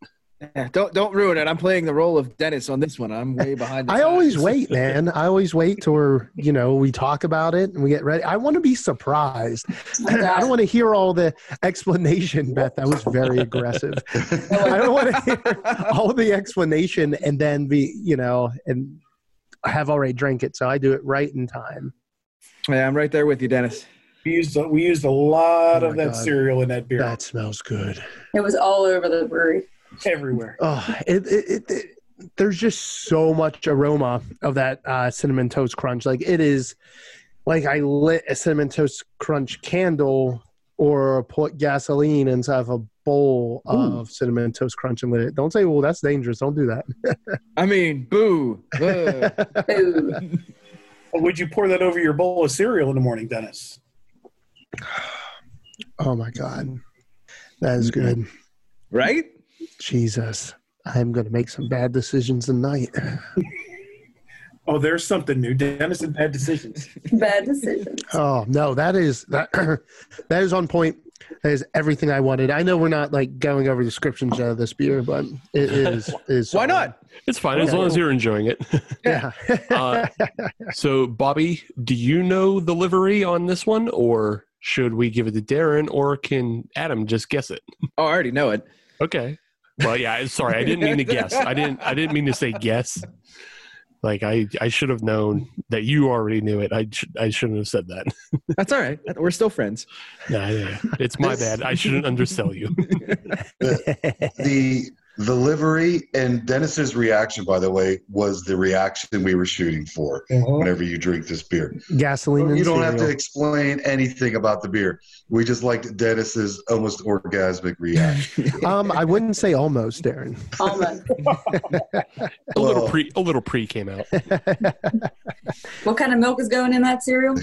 Yeah, don't don't ruin it. I'm playing the role of Dennis on this one. I'm way behind. the I always wait, man. I always wait till we're, you know, we talk about it and we get ready. I want to be surprised. I don't want to hear all the explanation, Beth. That was very aggressive. I don't want to hear all the explanation and then be, you know, and have already drank it. So I do it right in time. Yeah, I'm right there with you, Dennis. We used a, we used a lot Oh of that God. cereal in that beer That smells good. It was all over the brewery. Everywhere. Oh, it, it, it, it there's just so much aroma of that uh, cinnamon toast crunch. Like it is, like I lit a cinnamon toast crunch candle or put gasoline inside of a bowl of cinnamon toast crunch and lit it. Don't say, "Well, that's dangerous." Don't do that. I mean, boo. Ooh. Would you pour that over your bowl of cereal in the morning, Dennis? oh my god, that is good. right? Jesus, I'm gonna make some bad decisions tonight. Oh, there's something new. Dennis and bad decisions. Bad decisions. Oh no, that is that that is on point. That is everything I wanted. I know we're not like going over descriptions of this beer, but it is is Why not? It's fine as long as you're enjoying it. Yeah. Uh, so, Bobby, do you know the livery on this one, or should we give it to Darren, or can Adam just guess it? Oh, I already know it. Okay. Well, yeah. Sorry, I didn't mean to guess. I didn't. I didn't mean to say guess. Like I, I should have known that you already knew it. I, sh- I shouldn't have said that. That's all right. We're still friends. Nah, yeah, it's my bad. I shouldn't undersell you. the the livery and Dennis's reaction, by the way, was the reaction we were shooting for. Whenever you drink this beer, Gasoline and you don't have to explain anything about the beer. We just liked Dennis's almost orgasmic reaction. Um, I wouldn't say almost, Darren. Almond. A little pre, a little pre came out. What kind of milk is going in that cereal?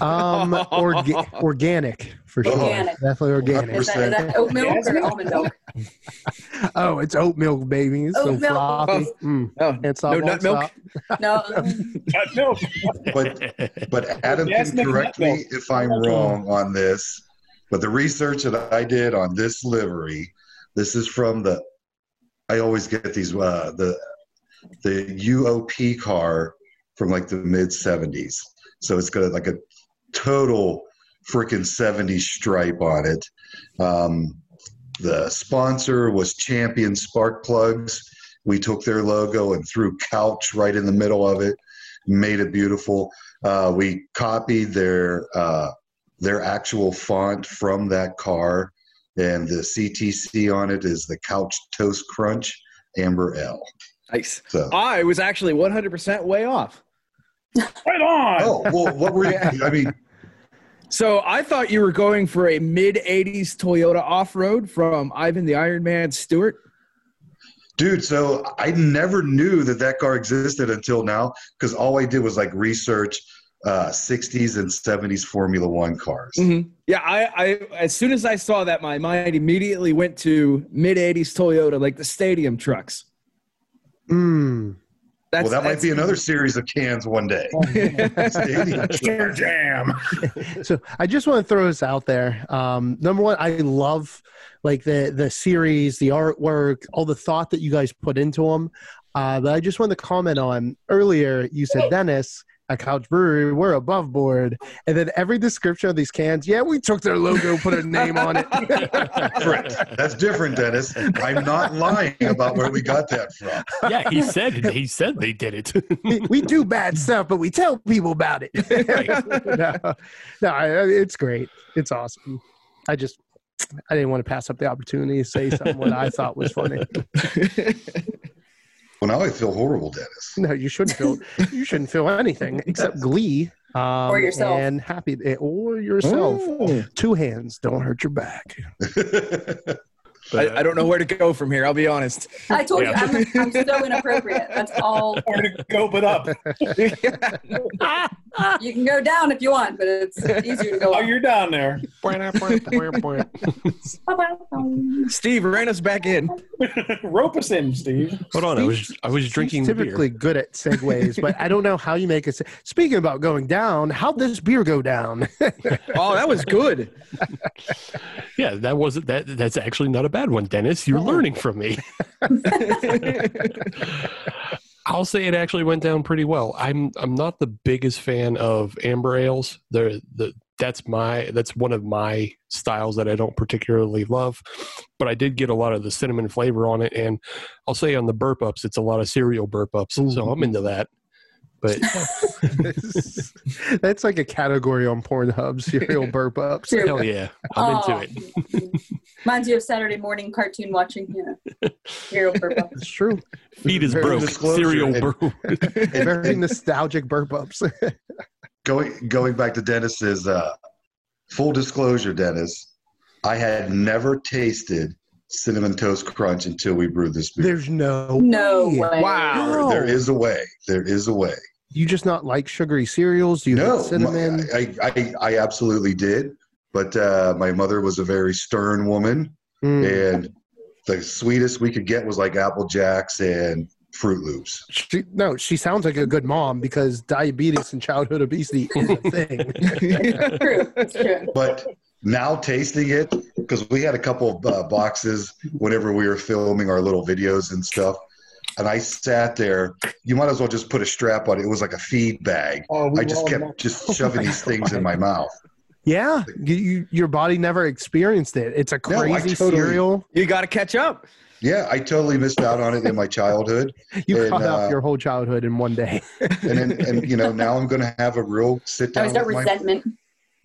Um, orga- organic for sure. Organic. Definitely organic. Is that, is that oat milk or almond milk? Oh, it's oat milk, baby. It's so Oat milk. frothy. Mm. Oh, Can't stop, no nut milk. No. Uh, no, But but Adam Yes, can make correct me if I'm wrong on this. But the research that I did on this livery, this is from the. I always get these uh, the the UOP car from like the mid '70s. So it's got like a total freaking '70s stripe on it. Um, the sponsor was Champion Spark Plugs. We took their logo and threw couch right in the middle of it, made it beautiful. Uh, we copied their uh, their actual font from that car, and the CTC on it is the Couch Toast Crunch Amber Ale. Nice. So, I was actually 100% way off. right on. oh well, what were you? I mean, So I thought you were going for a mid 80s Toyota off road from Ivan the Iron Man Stewart. dude. So I never knew that that car existed until now because all I did was like research uh, 60s and 70s Formula One cars. Mm-hmm. Yeah, I, I as soon as I saw that, my mind immediately went to mid 80s Toyota, like the stadium trucks. Mm. That's, well, that might be another series of cans one day. Stadium. Star Jam. so I just want to throw this out there. Um, number one, I love like the the series, the artwork, all the thought that you guys put into them. Uh, but I just want to comment on earlier. You said Dennis at Couch Brewery, we're above board, and then every description of these cans, yeah, we took their logo, put a name on it. Different. That's different, Dennis. I'm not lying about where we got that from. yeah, he said it. He said they did it. we, we do bad stuff, but we tell people about it. no, no, it's great. It's awesome. I just, I didn't want to pass up the opportunity to say something what I thought was funny. Well, now I feel horrible, Dennis. No, you shouldn't feel. You shouldn't feel anything except glee. Um, Or yourself. and happy, or yourself. Oh. Two hands don't hurt your back. I, I don't know where to go from here. I'll be honest. I told Yeah. you, I'm, I'm so inappropriate. That's all. Where to go but up. You can go down if you want, but it's easier to go Oh, up. you're down there. Steve, rein us back in. Rope us in, Steve. Hold on, I was I was drinking He's beer. typically good at segues, but I don't know how you make it. se- Speaking about going down, how'd this beer go down? Oh, that was good. Yeah, that wasn't that. That's actually not a bad one, Dennis. You're learning from me. I'll say it actually went down pretty well. I'm I'm not the biggest fan of amber ales. They're the that's my that's one of my styles that I don't particularly love, but I did get a lot of the cinnamon flavor on it, and I'll say on the burp ups, it's a lot of cereal burp ups, so I'm mm-hmm. into that. But That's like a category on Pornhub, cereal burp ups. True. hell yeah, I'm Oh. into it. Reminds you of Saturday morning cartoon watching. Yeah. Hero purple. It's true. Feed is Very broke. disclosure, Cereal brew. Very nostalgic burp ups. going going back to Dennis's uh, full disclosure, Dennis, I had never tasted cinnamon toast crunch until we brewed this beer. There's no No way. way. Wow. There is a way. There is a way. You just not like sugary cereals? Do you no, like cinnamon? I, I I absolutely did, but uh, my mother was a very stern woman, Mm. and the sweetest we could get was like Apple Jacks and Froot Loops. She, no, she sounds like a good mom because diabetes and childhood obesity is a thing. True. It's true. But now tasting it, because we had a couple of uh, boxes whenever we were filming our little videos and stuff. And I sat there. You might as well just put a strap on it. It was like a feed bag. I just kept just shoving these things in my mouth. yeah, you, you, your body never experienced it. It's a No, crazy totally- cereal. You got to catch up. Yeah, I totally missed out on it in my childhood. You And, caught uh, up your whole childhood in one day. And then, and you know, now I'm going to have a real sit I down was that with my resentment.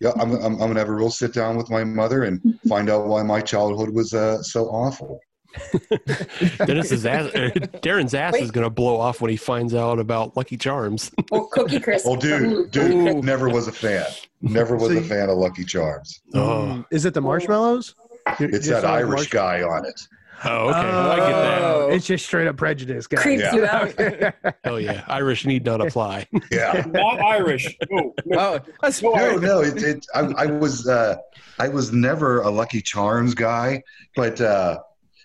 yeah, I'm, I'm, I'm going to have a real sit down with my mother and find out why my childhood was uh, so awful. Dennis's ass, uh, Darren's ass is going to blow off when he finds out about Lucky Charms. Or Cookie Crisp. Oh, dude, Ooh. dude, never was a fan. Never was So a fan of Lucky Charms. Oh, Mm. Is it the marshmallows? You- It's you that Irish marsh- guy on it. oh okay. I get that. Oh. It's just straight up prejudice, guys. Creeps Yeah. you out. Hell yeah. Irish need not apply. Yeah. Not Irish. No, no. Oh, No, No, no, it, it I, I was uh, I was never a Lucky Charms guy, but uh,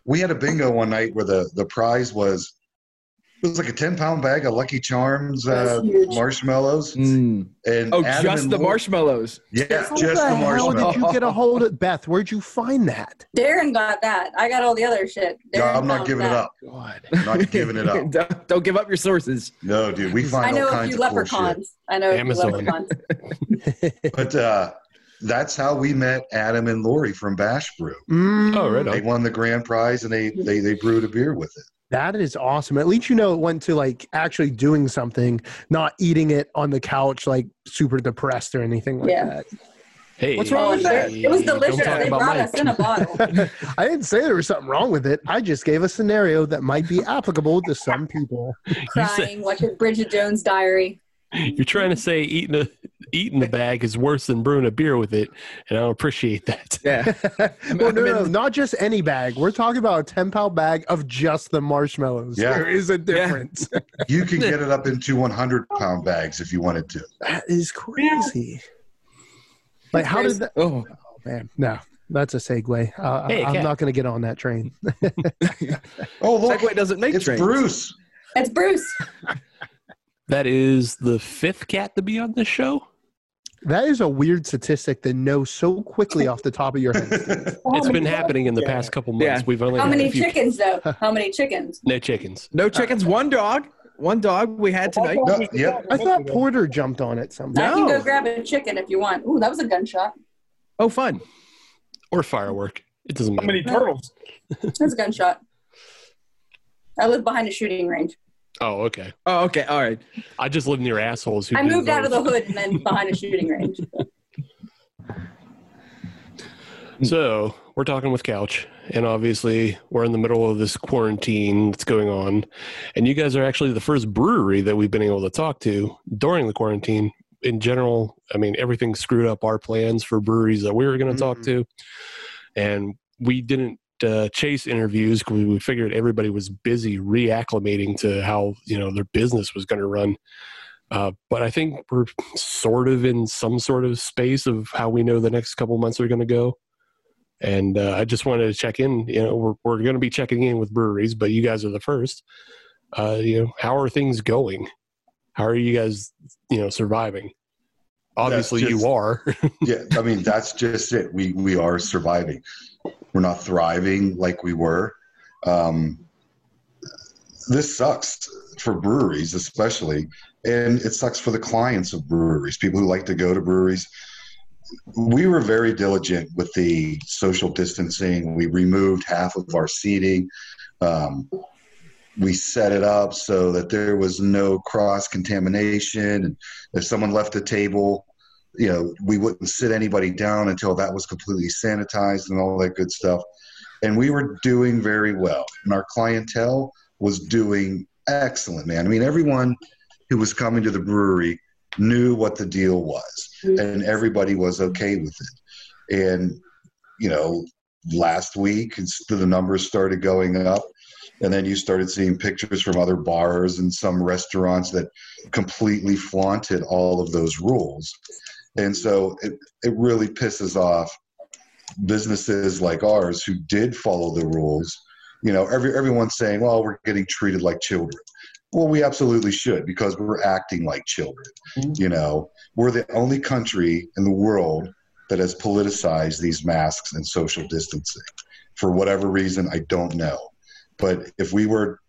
we had a bingo one night where the the prize was it was like a ten pound bag of Lucky Charms uh, marshmallows, Mm. and Oh, Adam just and the Lou- marshmallows. Yeah, How just the the hell marshmallows. did you get a hold of Beth? Where'd you find that? Darren got that. I got all the other shit. Yeah, Darren I'm not found giving it up. God. Not giving it up. don't, don't give up your sources. No, dude, we I find know all a kinds few of cool leprechauns. I know a few Amazon. leprechauns. But uh, that's how we met Adam and Lori from Bash Brew. Mm, Oh, right They won the grand prize and they they they brewed a beer with it. That is awesome. At least you know it went to like actually doing something, not eating it on the couch like super depressed or anything like Yeah. that. Hey, What's wrong Oh, with sure. that? It was delicious. They brought Mike. us in a bottle. I didn't say there was something wrong with it. I just gave a scenario that might be applicable to some people. Crying, watching Bridget Jones' Diary. You're trying to say eating a eating the bag is worse than brewing a beer with it, and I don't appreciate that. Yeah. well, no, no, not just any bag. We're talking about a 10 pound bag of just the marshmallows. Yeah. There is a difference. You can get it up into 100 pound bags if you wanted to. that is crazy. Like, how did that? Oh, Oh, man. No, that's a segue. Uh, Hey, I'm Kat. not going to get on that train. Oh, look, Segway doesn't make it's trains. Bruce. It's Bruce. That is the fifth cat to be on this show. That is a weird statistic to know so quickly off the top of your head. It's been happening in the past couple months. Yeah. We've only How had many a few chickens though? How many chickens? No chickens. No chickens, one dog. One dog we had tonight. No, yep. I thought Porter jumped on it somehow. I can go grab a chicken if you want. Ooh, that was a gunshot. Oh, fun. Or firework. It doesn't matter. How many turtles? That's a gunshot. I live behind a shooting range. Oh, okay. Oh, okay. All right. I just live near assholes who I do moved out of the hood and then behind a shooting range. So we're talking with Couch, and obviously we're in the middle of this quarantine that's going on, and you guys are actually the first brewery that we've been able to talk to during the quarantine. In general, I mean everything screwed up our plans for breweries that we were going to talk Mhm. to, and we didn't uh, chase interviews because we figured everybody was busy reacclimating to how you know their business was going to run. Uh, but I think we're sort of in some sort of space of how we know the next couple months are going to go. And uh, I just wanted to check in. You know, we're, we're going to be checking in with breweries, but you guys are the first. Uh, you know, how are things going? How are you guys, you know, surviving? Obviously, just- you are. yeah, I mean that's just it. We we are surviving. We're not thriving like we were. Um, this sucks for breweries, especially, and it sucks for the clients of breweries, people who like to go to breweries. We were very diligent with the social distancing. We removed half of our seating. Um, we set it up so that there was no cross contamination. If someone left a table, you know, we wouldn't sit anybody down until that was completely sanitized and all that good stuff. And we were doing very well. And our clientele was doing excellent, man. I mean, everyone who was coming to the brewery knew what the deal was, mm-hmm. and everybody was okay with it. And, you know, last week, the numbers started going up. And then you started seeing pictures from other bars and some restaurants that completely flaunted all of those rules. And so it, it really pisses off businesses like ours who did follow the rules. You know, every, everyone's saying, well, we're getting treated like children. Well, we absolutely should because we're acting like children. Mm-hmm. You know, we're the only country in the world that has politicized these masks and social distancing. For whatever reason, I don't know. But if we were,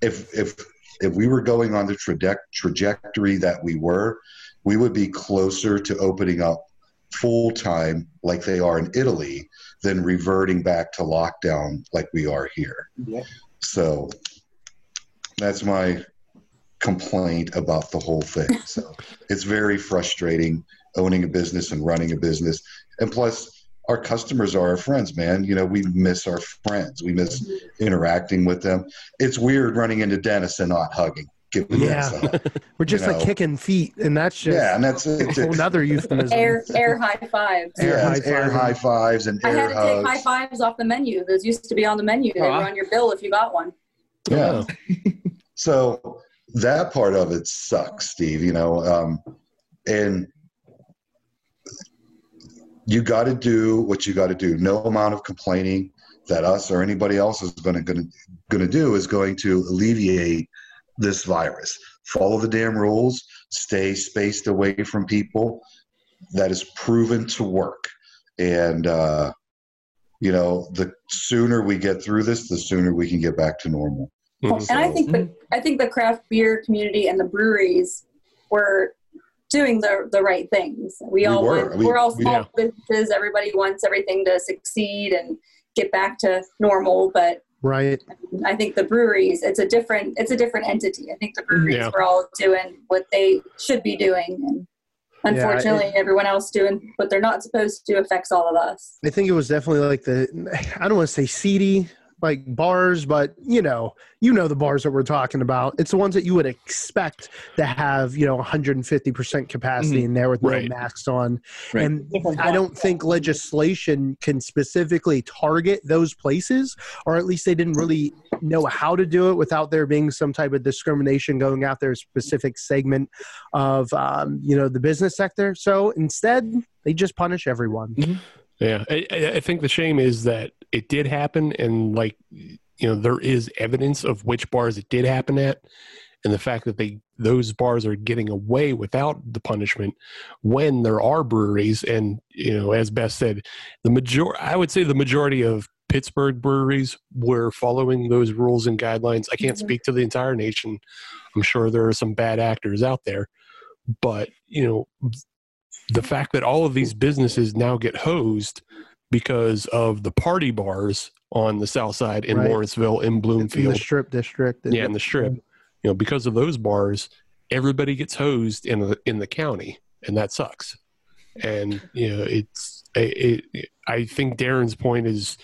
if if if we were going on the traje- trajectory that we were, we would be closer to opening up full time like they are in Italy than reverting back to lockdown like we are here. Yeah. So that's my complaint about the whole thing. So it's very frustrating owning a business and running a business. And plus, our customers are our friends, man. You know, we miss our friends. We miss mm-hmm. interacting with them. It's weird running into Dennis and not hugging. Giving Yeah. Dennis a. We're just You like know. kicking feet, and that's just Yeah, and that's a it. whole nother euphemism. Air air high fives. Air yeah, it's high air high fives and I had to take high fives off the menu. Those used to be on the menu. They Aw. were on your bill if you got one. Yeah. so that part of it sucks, Steve. You know, um, and you got to do what you got to do. No amount of complaining that us or anybody else is going to going to do is going to alleviate this virus. Follow the damn rules. Stay spaced away from people. That is proven to work. And uh, you know, the sooner we get through this, the sooner we can get back to normal. Mhm. And I think the I think the craft beer community and the breweries were doing the the right things. We, We all were. want, We- we're all we- small businesses. Everybody wants everything to succeed and get back to normal. But Right. I think the breweries it's a different it's a different entity. I think the mm-hmm. breweries Yeah. were all doing what they should be doing and Yeah, unfortunately everyone else doing what they're not supposed to affects all of us. I think it was definitely like the I don't want to say seedy like bars, but you know, you know the bars that we're talking about. It's the ones that you would expect to have, you know, 150% capacity in there with no masks on. Right. And I don't think legislation can specifically target those places, or at least they didn't really know how to do it without there being some type of discrimination going out there, a specific segment of, um, you know, the business sector. So instead, they just punish everyone. Yeah, I, I I think the shame is that it did happen, and like you know, there is evidence of which bars it did happen at, and the fact that they those bars are getting away without the punishment when there are breweries. And you know as beth said the major i would say the majority of pittsburgh breweries were following those rules and guidelines. I can't Mhm. speak to the entire nation. I'm sure there are some bad actors out there. But you know the fact that all of these businesses now get hosed because of the party bars on the south side in Right. Morrisville in in Bloomfield the strip district. yeah, in the strip. You know, because of those bars, everybody gets hosed in the in the county, and that sucks. And you know, it's it, it, I think Darren's point is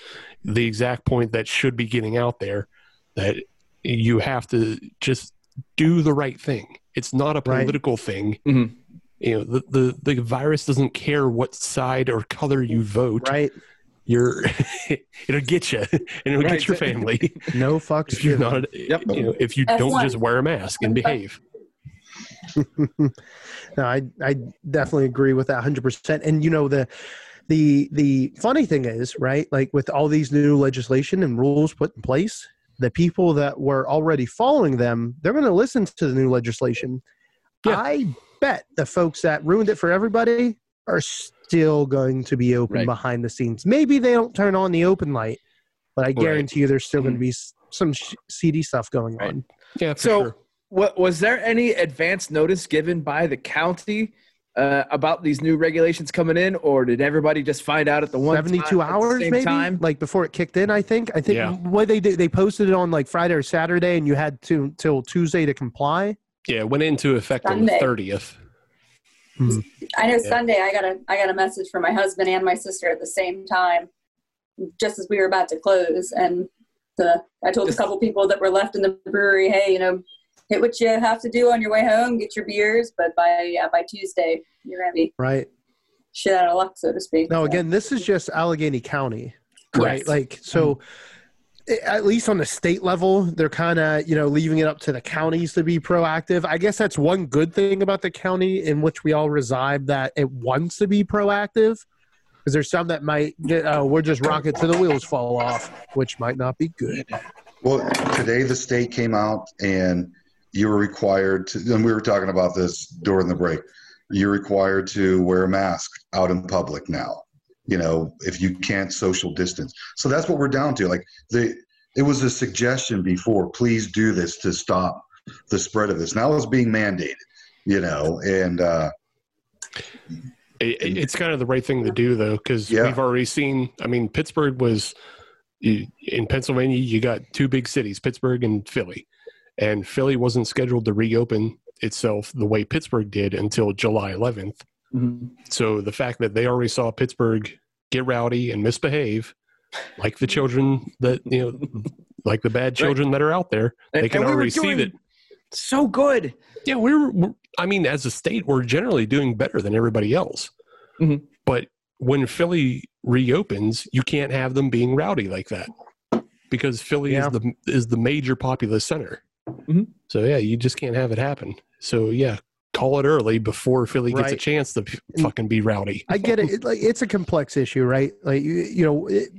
the exact point that should be getting out there that you have to just do the right thing. It's not a Right. political thing. Mhm. You know, the, the the virus doesn't care what side or color you vote. Right. You're it'll get you, and it'll Right. get your family No fucks. if you're not Yep. you know if you F1. don't just wear a mask and behave no, I I definitely agree with that 100%. And you know the the the funny thing is, right? Like with all these new legislation and rules put in place, the people that were already following them, they're going to listen to the new legislation. Yeah. I bet the folks that ruined it for everybody are still going to be open Right. behind the scenes. Maybe they don't turn on the open light, but I guarantee you there's still going to be some sh- seedy stuff going Right. on. yeah for So, sure. what was there any advance notice given by the county uh, about these new regulations coming in, or did everybody just find out at the one 72 time, at the hours same maybe time? like before it kicked in i think i think Yeah. what they did they posted it on like friday or saturday and you had to till tuesday to comply yeah it went into effect on the Sunday. 30th hmm. I know Yeah. Sunday I got a I got a message from my husband and my sister at the same time, just as we were about to close, and the I told a couple people that were left in the brewery, hey, you know, hit what you have to do on your way home, get your beers, but by yeah, by Tuesday you're gonna be right shit out of luck, so to speak. no So, again this is just allegheny county Correct. right like so i- at least on the state level they're kind of you know leaving it up to the counties to be proactive i guess that's one good thing about the county in which we all reside that it wants to be proactive because there's some that might get oh we're just rocket to the wheels fall off which might not be good Well, today the state came out and you were required to, and we were talking about this during the break. You're required to wear a mask out in public now. You know, if you can't social distance. So that's what we're down to. Like the, it was a suggestion before. Please do this to stop the spread of this. Now it's being mandated. You know, and uh, It, it- it's kind of the right thing to do, though, because Yeah. we've already seen. I mean, Pittsburgh was in Pennsylvania. You got two big cities, Pittsburgh and Philly, and Philly wasn't scheduled to reopen itself the way Pittsburgh did until July 11th. Mhm. So the fact that they already saw Pittsburgh get rowdy and misbehave, like the children that you know, like the bad children that are out there, they can we already see that. so good. Yeah, we're, we're. I mean, as a state, we're generally doing better than everybody else. Mhm. But when Philly reopens, you can't have them being rowdy like that because Philly Yeah. is the is the major populous center. Mhm. So yeah, you just can't have it happen. So yeah, call it early before Philly gets a chance to fucking be rowdy. I get it. it like it's a complex issue, right? Like you, you know, it,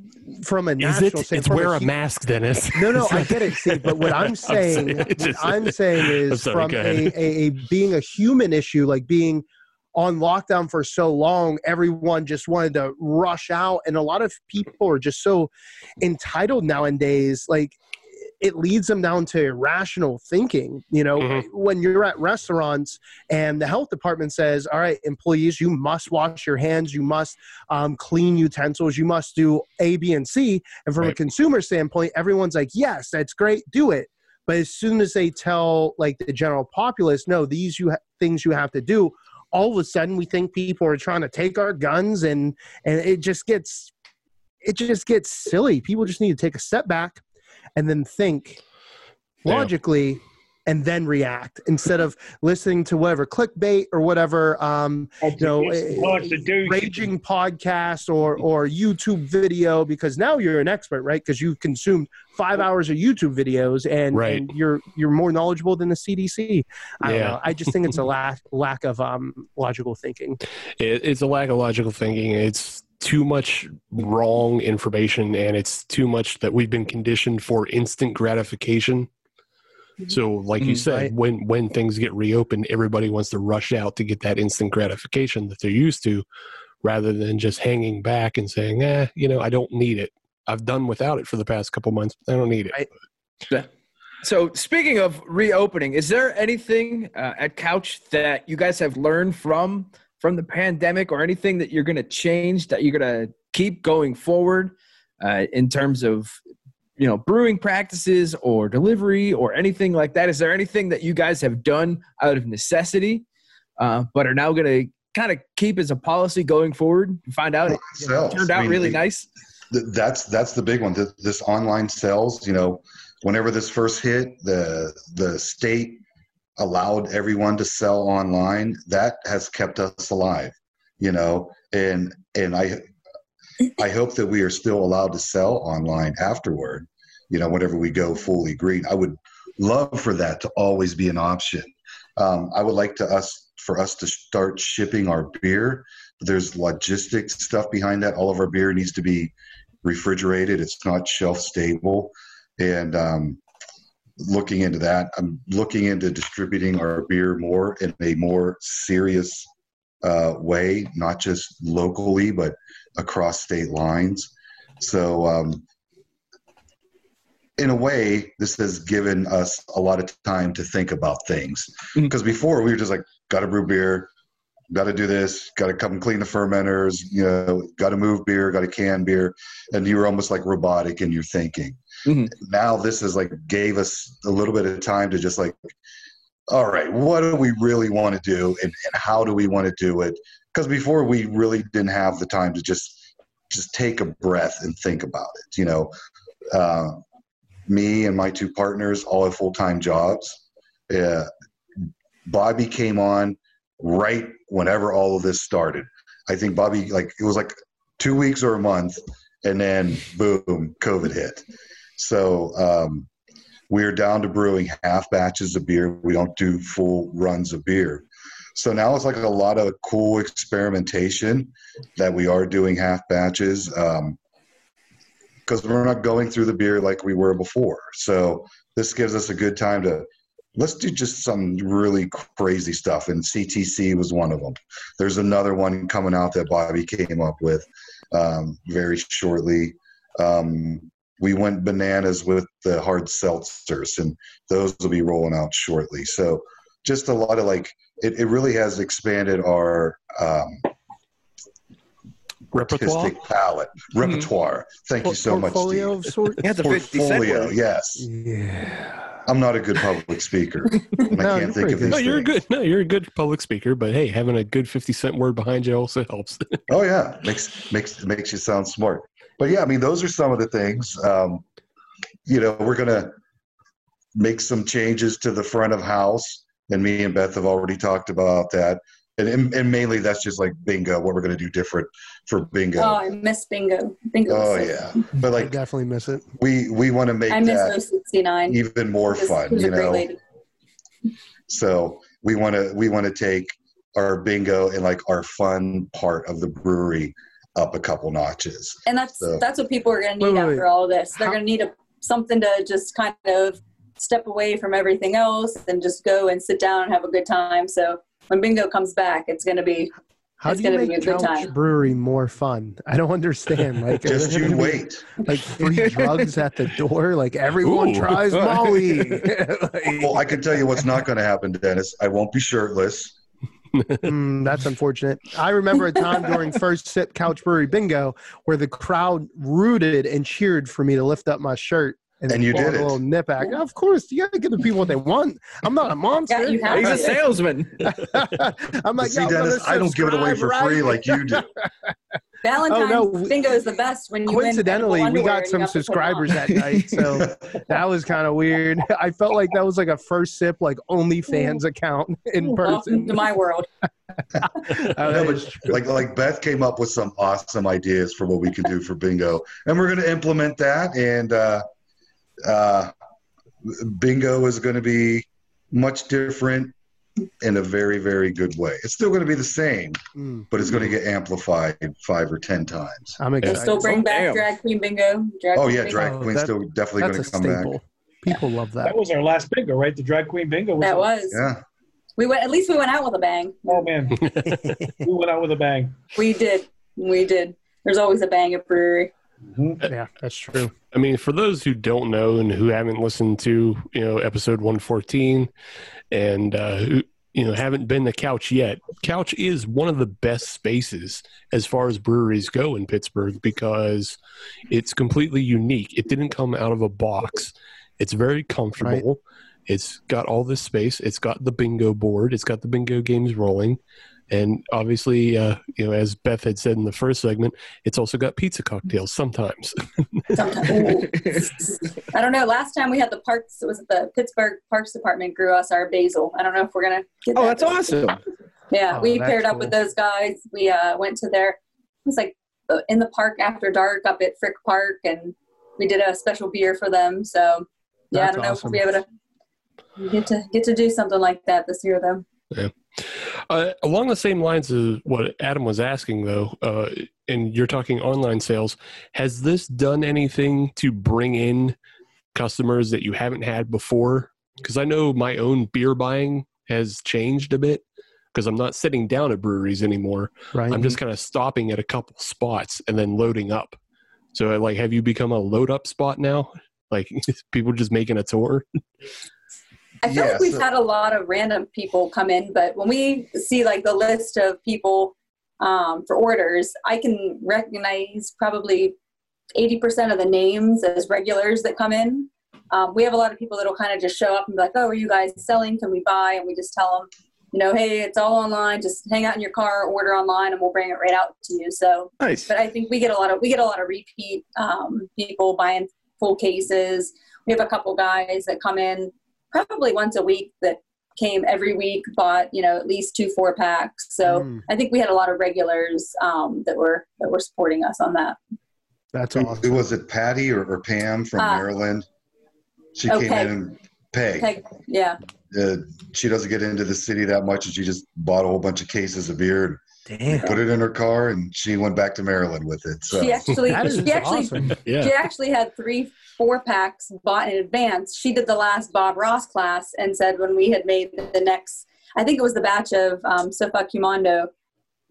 from a Is national it? It's wear a mask, Dennis. No, no, I get it, Steve. But what I'm saying, saying- what it's just- I'm saying I'm is sorry, from a, a, a being a human issue, like being on lockdown for so long, everyone just wanted to rush out, and a lot of people are just so entitled nowadays. Like it leads them down to irrational thinking. You know, Mhm. when you're at restaurants and the health department says, "All right, employees, you must wash your hands, you must um, clean utensils, you must do A, B, and C," and from a consumer standpoint, everyone's like, "Yes, that's great, do it." But as soon as they tell like the general populace, "No, these you ha- things you have to do," all of a sudden we think people are trying to take our guns, and and it just gets it just gets silly. People just need to take a step back and then think Yeah. logically and then react instead of listening to whatever clickbait or whatever um, you know eh, raging podcast or or YouTube video because now you're an expert right because you've consumed five hours of YouTube videos and, Right. and you're you're more knowledgeable than the CDC I don't Yeah. know I just think it's a lack lack of um, logical thinking it, it's a lack of logical thinking. It's too much wrong information, and it's too much that we've been conditioned for instant gratification. So, like you Mhm. said, Right. when when things get reopened, everybody wants to rush out to get that instant gratification that they're used to, rather than just hanging back and saying, "Eh, you know, I don't need it. I've done without it for the past couple months. I don't need it." Right. So, speaking of reopening, is there anything uh, at Couch that you guys have learned from from the pandemic, or anything that you're going to change that you're going to keep going forward uh, in terms of you know brewing practices or delivery or anything like that? Is there anything that you guys have done out of necessity, uh, but are now going to kind of keep as a policy going forward? and Find out it you know, turned I out mean, really nice. Th- that's that's the big one. Th- This online sales, you know, whenever this first hit, the the state allowed everyone to sell online. That has kept us alive, you know, and and I I hope that we are still allowed to sell online afterward. You know, whenever we go fully green, I would love for that to always be an option. Um, I would like to us for us to start shipping our beer. There's logistics stuff behind that. All of our beer needs to be refrigerated. It's not shelf stable, and um, looking into that, I'm looking into distributing our beer more in a more serious uh, way, not just locally but across state lines. So, um, in a way, this has given us a lot of time to think about things. Because before we were just like, got to brew beer, got to do this, got to come clean the fermenters, you know, got to move beer, got to can beer, and you were almost like robotic in your thinking. Mhm. Now this is like gave us a little bit of time to just like, all right, what do we really want to do, and, and how do we want to do it? Because before we really didn't have the time to just just take a breath and think about it. You know, uh, me and my two partners all have full time jobs. Uh, Bobby came on right whenever all of this started. I think Bobby like it was like two weeks or a month, and then boom, COVID hit. So um, we're down to brewing half batches of beer. We don't do full runs of beer. So now it's like a lot of cool experimentation that we are doing half batches because we're not going through the beer like we were before. So this gives us a good time to let's do just some really crazy stuff. And CTC was one of them. There's another one coming out that Bobby came up with um, very shortly. Um, we went bananas with the hard seltzers, and those will be rolling out shortly. So just a lot of like, it, it really has expanded our um, Repertoire. artistic palette, repertoire. Thank you so much, Portfolio Steve. of sorts. Yeah, the 50 cent Portfolio, yes. Yeah. I'm not a good public speaker. No, I you're can't think of these No, you're things. good. No, you're a good public speaker. But hey, having a good fifty cent word behind you also helps. Oh yeah, makes makes makes you sound smart. But yeah, I mean, those are some of the things. Um, you know, we're gonna make some changes to the front of house, and me and Beth have already talked about that. And and, and mainly that's just like bingo, what we're gonna do different for bingo. Oh, I miss bingo. Bingo. Oh yeah, fun. but I like definitely miss it. we we want to make I miss that those 69. even more It was- fun. it was You a great know, lady. So we want to we want to take our bingo and like our fun part of the brewery up a couple notches. And that's So- that's what people are going to need wait, after wait. all of this. They're going to need a something to just kind of step away from everything else and just go and sit down and have a good time. So when bingo comes back, it's going to be How It's do you gonna be make a good Couch time. Brewery more fun? I don't understand. Like, Just you be, wait. Like free drugs at the door. Like everyone Ooh. tries Molly. Like, Well, I can tell you what's not going to happen, Dennis. I won't be shirtless. Mm, that's unfortunate. I remember a time during first sip Couch Brewery Bingo where the crowd rooted and cheered for me to lift up my shirt. And you pull did a it. little nip back. Of course, you gotta give the people what they want. I'm not a monster. Yeah, you He's a salesman. I'm like, See, Dennis, I don't give it away for subscribe, free like you do. Valentine's Oh, no, bingo is the best when you win Coincidentally, edible we got some have to put it subscribers that night, so that was kind of weird. I felt like that was like a first sip, like OnlyFans account in Welcome person. to my world. No, but like like Beth came up with some awesome ideas for what we can do for bingo, and we're going to implement that. And uh, uh, bingo is going to be much different in a very very good way. It's still going to be the same, Mm, but it's going to get amplified five or ten times. I'm They excited. still bring Oh, back damn. drag queen bingo. Drag Oh yeah, bingo. drag Oh, queen's that- still definitely going to come back. People love that. That was our last bingo, right? The drag queen bingo. was That was. Yeah. We went. At least we went out with a bang. Oh man, we went out with a bang. We did. We did. There's always a bang at brewery. Yeah, that's true. I mean, for those who don't know and who haven't listened to, you know, episode 114 and, uh, who, you know, haven't been to Couch yet, Couch is one of the best spaces as far as breweries go in Pittsburgh because it's completely unique. It didn't come out of a box. It's very comfortable. It's got all this space. It's got the bingo board. It's got the bingo games rolling. And obviously, uh, you know, as Beth had said in the first segment, it's also got pizza cocktails sometimes. Sometimes. I don't know. Last time we had the parks, it was the Pittsburgh Parks Department grew us our basil. I don't know if we're gonna get. Oh, that that's awesome. Yeah, Oh, we that's paired up with those guys. We uh, went to their. It was like uh, in the park after dark up at Frick Park, and we did a special beer for them. So yeah, That's I don't know awesome. if we'll be able to get to get to do something like that this year though. Uh, along the same lines of what Adam was asking, though, uh, and you're talking online sales, has this done anything to bring in customers that you haven't had before? Because I know my own beer buying has changed a bit because I'm not sitting down at breweries anymore. Right. I'm just kind of stopping at a couple spots and then loading up. So, like, have you become a load up spot now? Like, people just making a tour? I feel Yeah, like we've so- had a lot of random people come in, but when we see like the list of people um, for orders, I can recognize probably 80% of the names as regulars that come in. Um, we have a lot of people that will kind of just show up and be like, oh, are you guys selling? Can we buy? And we just tell them, you know, hey, it's all online. Just hang out in your car, order online, and we'll bring it right out to you. So, Nice. but I think we get a lot of we get a lot of repeat um, people buying full cases. We have a couple guys that come in probably once a week that came every week, bought you know at least two four packs. So Mm. I think we had a lot of regulars um, that were that were supporting us on that. That's Who- awesome. Who was it, Patty or, or Pam from Uh, Maryland? She oh, came Peg. in and Peg. Peg, yeah, Uh, she doesn't get into the city that much, and she just bought a whole bunch of cases of beer and Damn. put it in her car, and she went back to Maryland with it. So she actually That is she actually awesome. Yeah. she actually had three four packs bought in advance. She did the last Bob Ross class and said when we had made the next, I think it was the batch of um, Sofa Cumondo.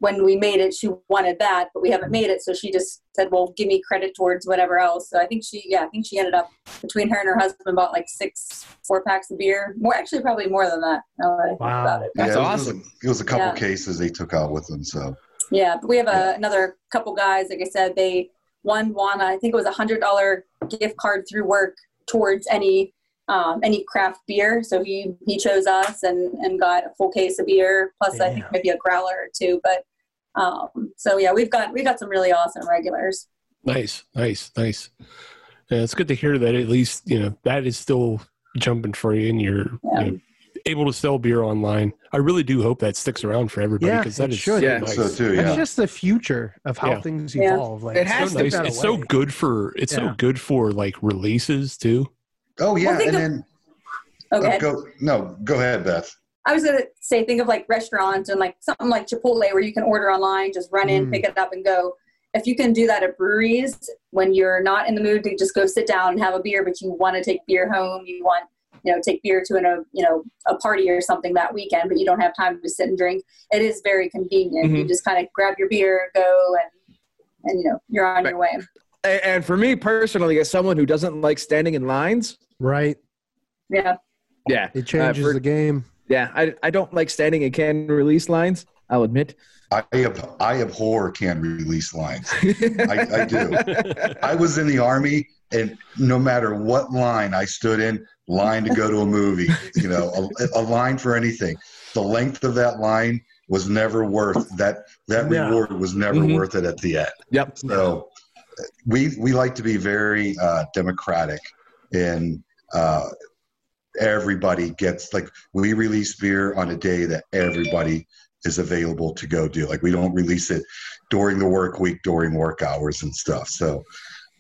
When we made it, she wanted that, but we haven't made it, so she just said, "Well, give me credit towards whatever else." So I think she, yeah, I think she ended up between her and her husband bought like six four packs of beer. More, actually, probably more than that. Now that I think Wow. about it. That's yeah, was- awesome. It was, a, it was a couple Yeah. cases they took out with them. So Yeah, but we have a, Yeah. another couple guys. Like I said, they one won. I think it was a hundred dollar gift card through work towards any um, any craft beer. So he he chose us and and got a full case of beer plus I think maybe a growler or two. But um, so yeah, we've got we've got some really awesome regulars. Nice, nice, nice. Yeah, it's good to hear that at least you know that is still jumping for you, and you're Yeah. you know, able to sell beer online. I really do hope that sticks around for everybody Yeah, because that it is should. so Yeah. nice. so too, That's yeah. just the future of how Yeah. things Yeah. evolve. Like It has so to nice be. It's so good for it's Yeah. so good for like releases too. oh yeah, Well, and of- then Okay. oh, go no, go ahead, Beth. I was gonna say, think of like restaurants and like something like Chipotle where you can order online, just run in, Mm. pick it up, and go. If you can do that at breweries when you're not in the mood to just go sit down and have a beer, but you want to take beer home, you want you know take beer to an, a you know a party or something that weekend, but you don't have time to sit and drink. It is very convenient. You Mhm. just kind of grab your beer, go, and and you know you're on your way. And for me personally, as someone who doesn't like standing in lines, right. Yeah, yeah, It changes for- the game. yeah, I, I don't like standing in can release lines. I'll admit. I ab- I abhor can release lines. I, I do. I was in the army, and no matter what line I stood in, line to go to a movie, you know, a, a line for anything, the length of that line was never worth that. That No. reward was never Mhm. worth it at the end. Yep. So we we like to be very uh, democratic, and uh, everybody gets like we release beer on a day that everybody is available to go do. Like we don't release it during the work week, during work hours and stuff. So.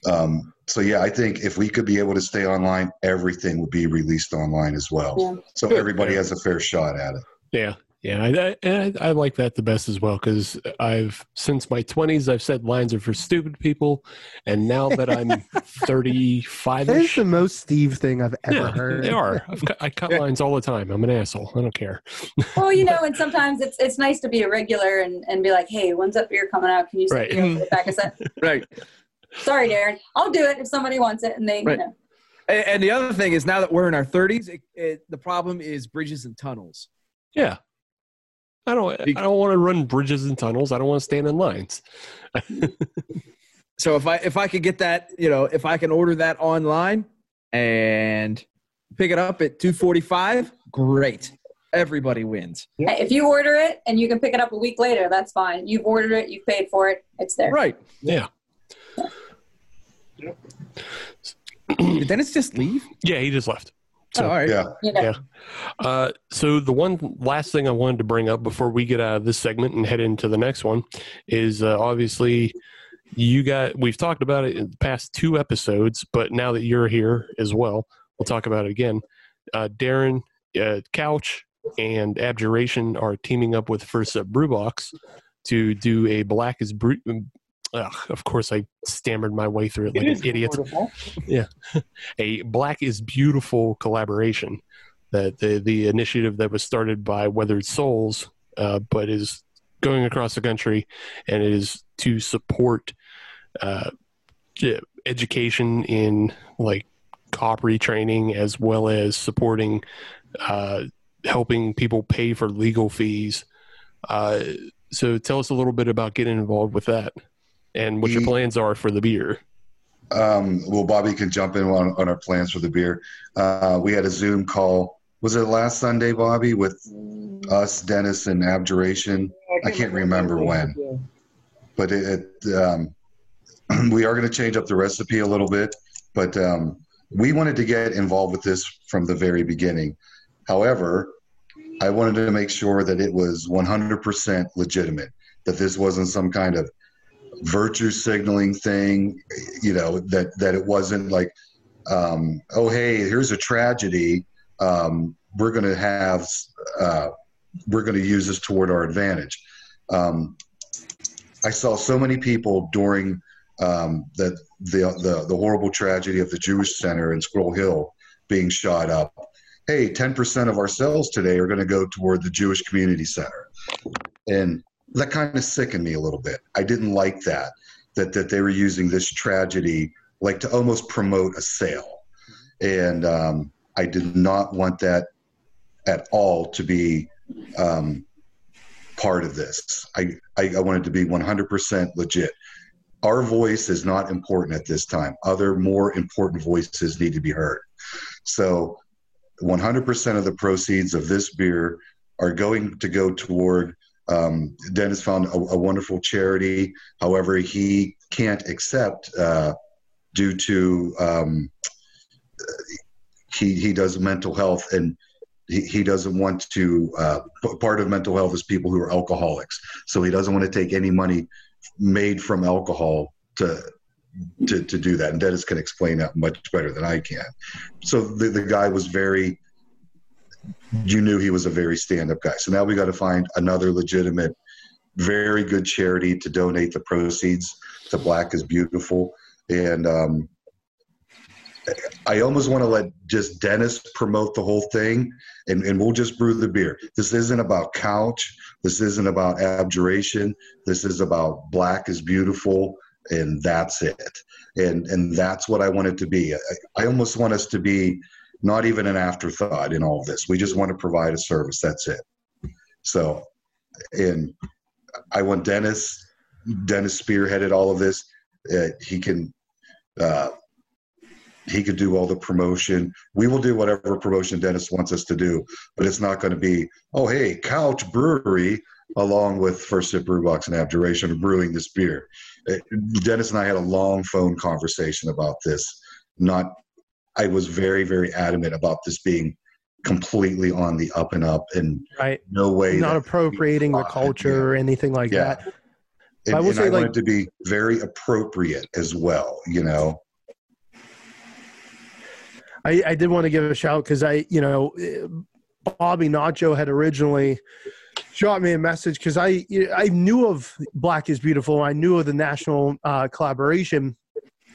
Um, so yeah, I think if we could be able to stay online, everything would be released online as well. Yeah. So Good. everybody has a fair shot at it. Yeah. Yeah, I, I, I like that the best as well because I've since my twenties I've said lines are for stupid people, and now that I'm thirty five That is ish, the most Steve thing I've ever yeah, heard. they are. I've cut, I cut lines all the time. I'm an asshole. I don't care. Well, you know, and sometimes it's it's nice to be a regular and, and be like, hey, when's that beer coming out? Can you Right. send me over the pack of set? Right. Sorry, Darren. I'll do it if somebody wants it and they, Right. you know. And, and the other thing is now that we're in our 30s, it, it, the problem is bridges and tunnels. Yeah. I don't. I don't want to run bridges and tunnels. I don't want to stand in lines. So if I if I could get that, you know, if I can order that online and pick it up at 245, great. Everybody wins. Hey, If you order it and you can pick it up a week later, that's fine. You've ordered it, you've paid for it, it's there. Right. Yeah. Did Dennis just leave? Yeah, he just left. So, oh, all right. Yeah. Yeah. Uh, so the one last thing I wanted to bring up before we get out of this segment and head into the next one is uh, obviously you got we've talked about it in the past two episodes, but now that you're here as well, we'll talk about it again. Uh, Darren, uh, Couch, and Abjuration are teaming up with First Sip Brew Box to do a Black is Brew. Ugh, of course, I stammered my way through it like an idiot yeah, a Black is Beautiful collaboration. That the the initiative that was started by Weathered Souls, uh, but is going across the country and is to support uh, education in like cop retraining as well as supporting uh, helping people pay for legal fees. Uh, so tell us a little bit about getting involved with that and what your plans are for the beer. Um, well, Bobby can jump in on, on our plans for the beer. Uh, we had a Zoom call. Was it last Sunday, Bobby, with us, Dennis, and Abjuration? I can't remember when. But it, it um, we are going to change up the recipe a little bit. But um, we wanted to get involved with this from the very beginning. However, I wanted to make sure that it was 100% legitimate, that this wasn't some kind of virtue signaling thing you know that that it wasn't like um, oh hey here's a tragedy. Um, we're going to have uh, we're going to use this toward our advantage. Um, i saw so many people during um, the, the the the horrible tragedy of the jewish center in squirrel hill being shot up. Hey 10% of our sales today are going to go toward the jewish community center. And that kind of sickened me a little bit. I didn't like that that that they were using this tragedy like to almost promote a sale, and um, I did not want that at all to be um, part of this. I, I I wanted to be 100% legit. Our voice is not important at this time. Other more important voices need to be heard. So, 100% of the proceeds of this beer are going to go toward um, Dennis found a, a wonderful charity. However, he can't accept uh, due to um, he he does mental health and he, he doesn't want to. Uh, part of mental health is people who are alcoholics, so he doesn't want to take any money made from alcohol to. To, to do that, and Dennis can explain that much better than I can. So the, the guy was very you knew he was a very stand-up guy. So now we got to find another legitimate, very good charity to donate the proceeds to Black is Beautiful, and um, I almost want to let just Dennis promote the whole thing, and, and we'll just brew the beer. This isn't about couch. This isn't about abjuration. This is about Black is Beautiful, and that's it. And and that's what I want it to be. I, I almost want us to be not even an afterthought in all of this. We just want to provide a service. That's it. So, and I want Dennis. Dennis spearheaded all of this. Uh, he can. Uh, he could do all the promotion. We will do whatever promotion Dennis wants us to do, but it's not going to be, oh, hey, Couch Brewery, along with First Sip Brew Box and Abjuration, brewing this beer. Uh, Dennis and I had a long phone conversation about this. Not, I was very, very adamant about this being completely on the up and up, and Right. no way Not appropriating the Yeah. culture or anything like Yeah. that. and, I will and say, I like- it to be very appropriate as well. You know, I, I did want to give a shout because I, you know, Bobby Nacho had originally shot me a message because I I knew of Black is Beautiful. I knew of the national uh, collaboration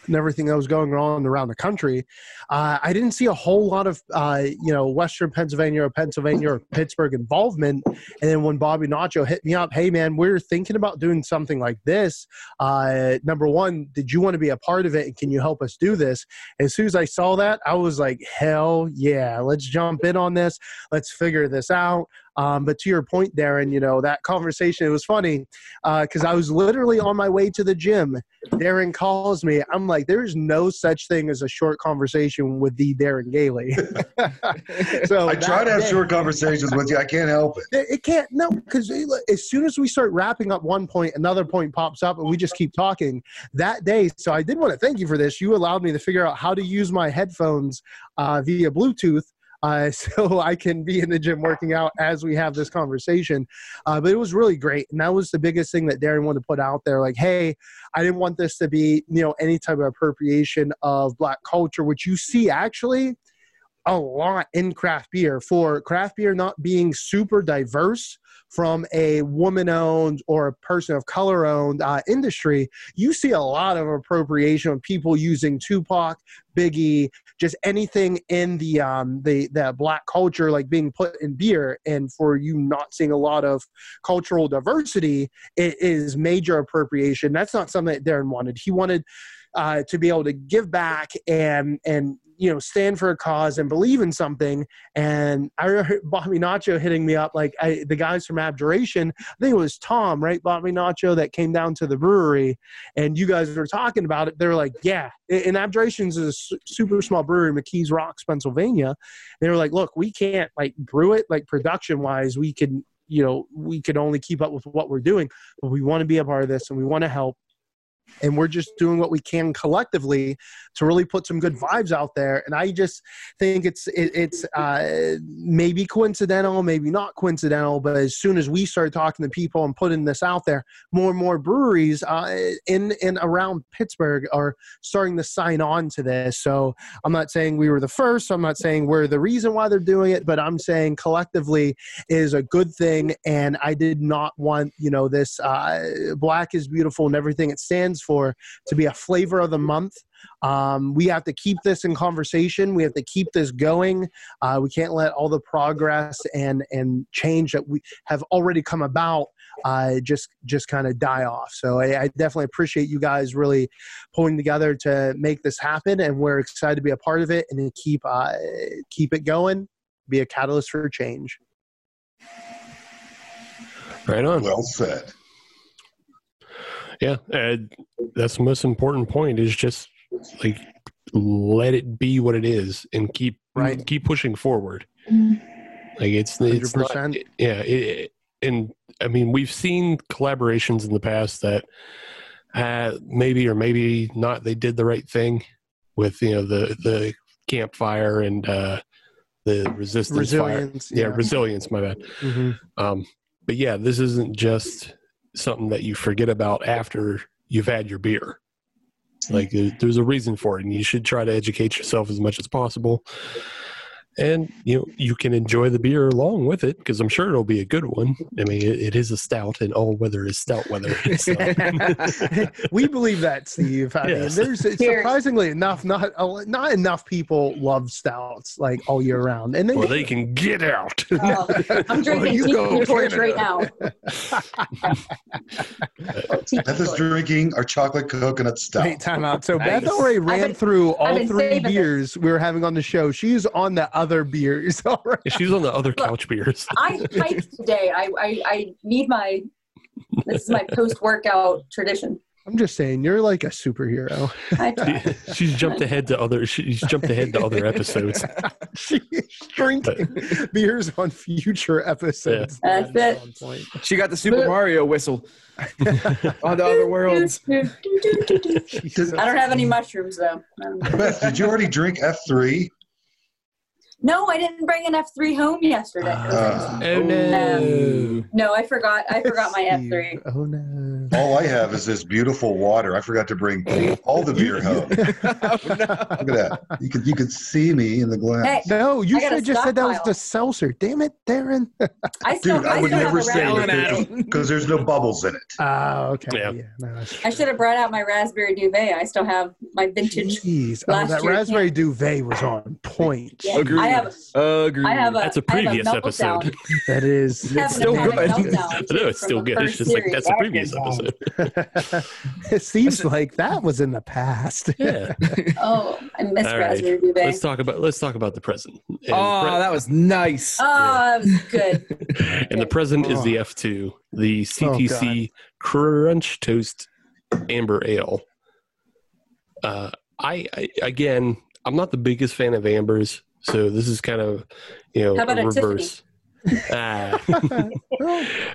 and everything that was going on around the country. Uh, I didn't see a whole lot of uh, you know Western Pennsylvania or Pennsylvania or Pittsburgh involvement. And then when Bobby Nacho hit me up, hey man, we're thinking about doing something like this. Uh, number one, did you want to be a part of it? And can you help us do this? As soon as I saw that, I was like, hell yeah, let's jump in on this. Let's figure this out. Um, but to your point, Darren, you know, that conversation, it was funny because I was literally on my way to the gym. Darren calls me. I'm like, there's no such thing as a short conversation with the Darren Gailey. so I try to have day- short conversations with you. I can't help it. it, it can't no because as soon as we start wrapping up one point another point pops up and we just keep talking that day so i did want to thank you for this you allowed me to figure out how to use my headphones uh, via bluetooth uh, so I can be in the gym working out as we have this conversation. Uh, but it was really great, and that was the biggest thing that Darren wanted to put out there. Like, hey, I didn't want this to be, you know, any type of appropriation of black culture, which you see actually a lot in craft beer. For craft beer not being super diverse from a woman owned or a person of color owned uh, industry you see a lot of appropriation of people using tupac biggie just anything in the um the the black culture like being put in beer. And for you not seeing a lot of cultural diversity it is major appropriation. That's not something that darren wanted. He wanted uh, to be able to give back and and you know stand for a cause and believe in something. And i remember bobby nacho hitting me up like I, the guys from abjuration i think it was tom right bobby nacho that came down to the brewery. And you guys were talking about it. They're like yeah and abjurations is a super small brewery mckees rocks pennsylvania. They were like look we can't like brew it like production wise we can you know we could only keep up with what we're doing. But we want to be a part of this and we want to help and we're just doing what we can collectively to really put some good vibes out there. And i just think it's it, it's uh, maybe coincidental maybe not coincidental but as soon as we start talking to people and putting this out there more and more breweries uh, in and around pittsburgh are starting to sign on to this. So i'm not saying we were the first. I'm not saying we're the reason why they're doing it but i'm saying collectively is a good thing. And i did not want you know this uh, black is beautiful and everything. It stands for to be a flavor of the month. Um, we have to keep this in conversation. We have to keep this going. Uh, we can't let all the progress and and change that we have already come about uh, just just kind of die off. So I, I definitely appreciate you guys really pulling together to make this happen and we're excited to be a part of it and to keep uh, keep it going be a catalyst for change. Right on. Well said. Yeah, and that's the most important point is just like let it be what it is and keep Right. keep pushing forward. Like it's it's not, 100%. yeah, it, and I mean we've seen collaborations in the past that uh, maybe or maybe not they did the right thing with you know the the campfire and uh, the resistance fire. resilience Yeah, resilience. My bad. Mhm. Um, but yeah, this isn't just something that you forget about after you've had your beer. Like uh, there's a reason for it, and you should try to educate yourself as much as possible. And you know you can enjoy the beer along with it because I'm sure it'll be a good one. I mean, it, it is a stout, and all weather is stout weather. So- we believe that, Steve. I Yes. mean, there's surprisingly enough not not enough people love stouts like all year round, and they, or they can get out. Oh, I'm drinking you Tiki go, Torch Canada. right now. Beth is drinking our chocolate coconut stout. Wait, time out. So Nice. Beth already ran been- through all three saving it. beers we were having on the show. She's on the other beers already. She's on the other couch beers. I hiked today. I, I, I need my, this is my post workout tradition. I'm just saying, you're like a superhero. I try. she's jumped ahead to other. She's jumped ahead to other episodes. She's drinking beers on future episodes. That's it. On point. She got the Super Mario whistle on the other worlds. I don't have any mushrooms though. Beth, did you already drink F3? No, I didn't bring an F3 home yesterday. Uh, Oh no! no, I forgot. I forgot my F3. Oh no. all I have is this beautiful water. I forgot to bring all the beer home. Look at that. You could you could see me in the glass. Hey, No, you should have just said that was the seltzer. Damn it, Darren. I still, Dude, I I would still never a say raspberry. that because there's no bubbles in it. Ah, okay. Yeah. Yeah. no, I should have brought out my raspberry duvet. I still have my vintage. Jeez. Oh, that year raspberry duvet was on point. Yeah, I have. Agreed. I have a. That's a I have previous meltdown. episode. That is. Having a still panic good. meltdown, I know it's still good. It's first just like series. that's a previous episode. it seems like that was in the past. Yeah. Oh, I miss All right. raspberry duvet. Let's talk about let's talk about the present. And, Oh, pre- that was nice. Oh, that was good. and the present is the ah. F2, the oh, CTC Crunch Toast Amber Ale. Uh, I, I again, I'm not the biggest fan of ambers, so this is kind of you know How about a a reverse. Ah.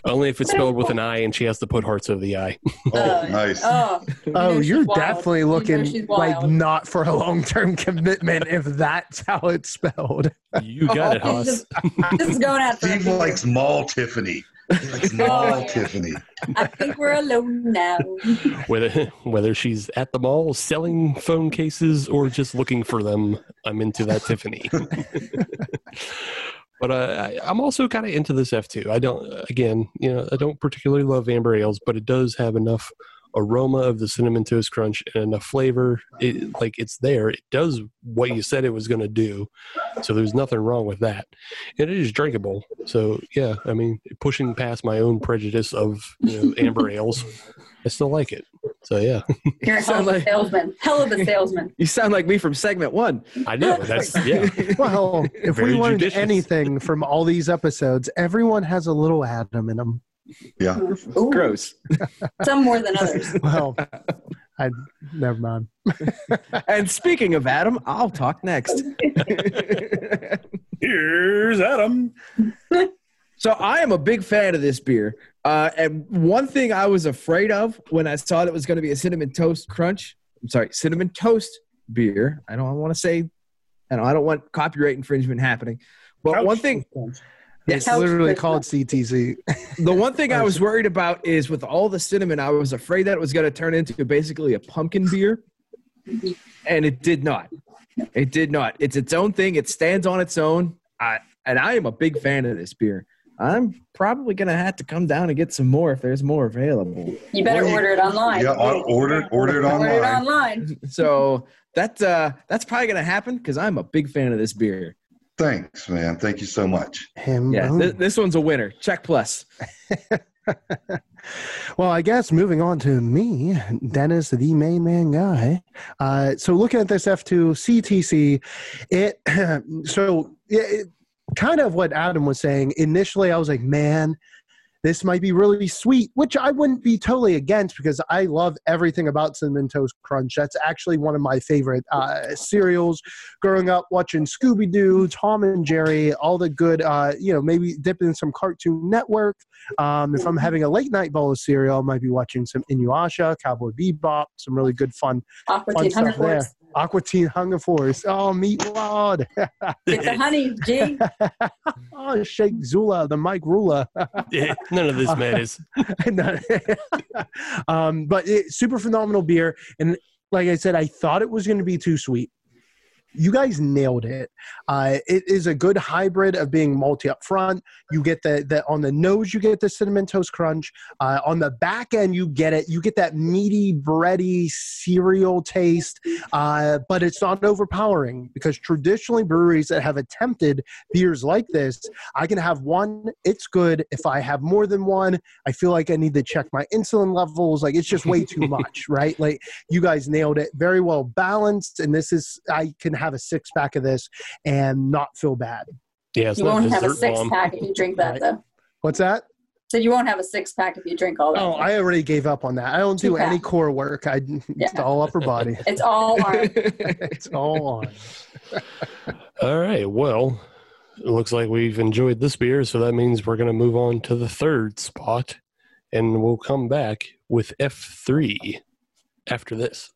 Only if it's spelled with an I and she has to put hearts over the I. Oh, nice. Oh, Oh, know she's you're wild. definitely You know looking like not for a long term commitment if that's how it's spelled. You got it, This Hoss. this is going out for a Steve likes mall Tiffany. He likes Oh. Tiffany. I think we're alone now. Whether whether she's at the mall selling phone cases or just looking for them, I'm into that Tiffany. but uh, I, I'm also kind of into this F2. I don't, again, you know, I don't particularly love amber ales, but it does have enough aroma of the cinnamon toast crunch and enough flavor. It like it's there. It does what you said it was going to do. So there's nothing wrong with that. And it is drinkable. So yeah, I mean, pushing past my own prejudice of you know, amber ales, I still like it. So yeah, You're a hell Sound of a like- salesman. Hell of a salesman. You sound like me from segment one. I know that's yeah. Well, if Very we learned judicious. anything from all these episodes, everyone has a little Adam in them. Yeah. Ooh, Gross. Some more than others. Well, I never mind. And speaking of Adam, I'll talk next. Here's Adam. So I am a big fan of this beer. Uh, and one thing I was afraid of when I saw that it was going to be a cinnamon toast crunch. I'm sorry, cinnamon toast beer. I don't want to say, and I don't want copyright infringement happening. But Couch one thing, It's Couch literally called CTC. the one thing I was worried about is with all the cinnamon, I was afraid that it was going to turn into basically a pumpkin beer, and it did not. It did not. It's its own thing. It stands on its own. I, and I am a big fan of this beer. I'm probably going to have to come down and get some more if there's more available. You better order it online. Yeah, on- order order it Order it online. online. So that uh, that's probably going to happen because I'm a big fan of this beer. Thanks, man. Thank you so much. Him. Yeah, th- this one's a winner. Check plus. well, I guess moving on to me, Dennis, the main man guy. Uh, so looking at this F2 CTC, it so it, it- kind of what Adam was saying. Initially, I was like, man. This might be really sweet, which I wouldn't be totally against because I love everything about Cinnamon Toast Crunch. That's actually one of my favorite uh, cereals. Growing up watching Scooby Doo, Tom and Jerry, all the good, uh, you know, maybe dip in some Cartoon Network. Um, if I'm having a late night bowl of cereal, I might be watching some Inuyasha, Cowboy Bebop, some really good fun. Fun stuff there. Force. Aqua Teen Hunger Force. Oh, Meatwad. Get the honey, G. oh, Shake Zula, the Mike Ruler. None of this matters. um, but it, super phenomenal beer. And like I said, I thought it was going to be too sweet. You guys nailed it. Uh, it is a good hybrid of being malty up front. You get the, the on the nose, you get the cinnamon toast crunch. Uh, on the back end, you get it. You get that meaty, bready cereal taste, uh, but it's not overpowering because traditionally breweries that have attempted beers like this, I can have one, it's good. If I have more than one, I feel like I need to check my insulin levels. Like it's just way too much, right? Like you guys nailed it. Very well balanced. And this is, I can have a six pack of this and not feel bad. Yeah, You won't have a six bomb. pack if you drink that, Right. though. What's that? So you won't have a six pack if you drink all that. Oh, I already gave up on that. I don't do Two-pack. any core work. I, it's Yeah. all upper body. It's all on. it's all on. All right. Well, it looks like we've enjoyed this beer, so that means we're going to move on to the third spot, and we'll come back with F3 after this.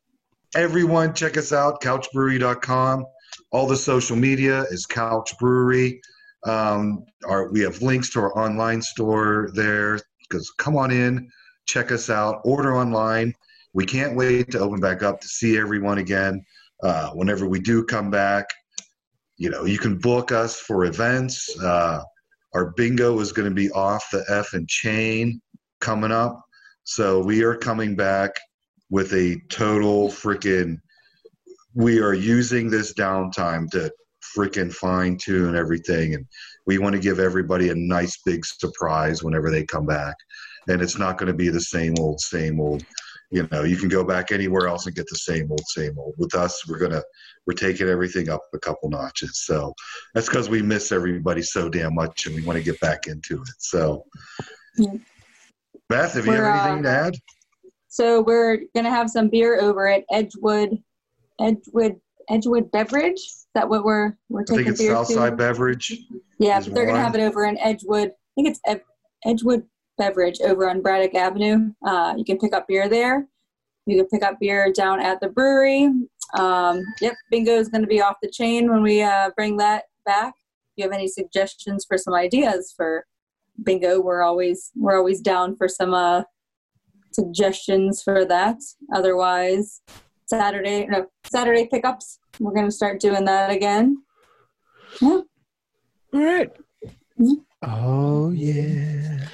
Everyone, check us out, couchbrewery.com. all the social media is Couch Brewery. Um, our, we have links to our online store there because come on in, check us out, order online. We can't wait to open back up to see everyone again. Uh, whenever we do come back, you know, you can book us for events. Uh, our bingo is going to be off the F and chain coming up. So we are coming back with a total freaking. We are using this downtime to freaking fine tune everything, and we want to give everybody a nice big surprise whenever they come back. And it's not going to be the same old, same old. You know, you can go back anywhere else and get the same old, same old. With us, we're gonna we're taking everything up a couple notches. So that's because we miss everybody so damn much, and we want to get back into it. So, Yeah. Beth, have you We're, have anything to uh, add? So we're gonna have some beer over at Edgewood, Edgewood, Edgewood Beverage. Is that what we're we're I taking think it's beer Southside to? Beverage. Yeah, they're gonna have it over in Edgewood. I think it's Ed- Edgewood Beverage over on Braddock Avenue. Uh, you can pick up beer there. You can pick up beer down at the brewery. Um, yep, bingo is going to be off the chain when we uh, bring that back. If you have any suggestions for some ideas for bingo, we're always we're always down for some uh, suggestions for that. Otherwise, Saturday no Saturday pickups. We're going to start doing that again. Yeah. All right. Oh yeah.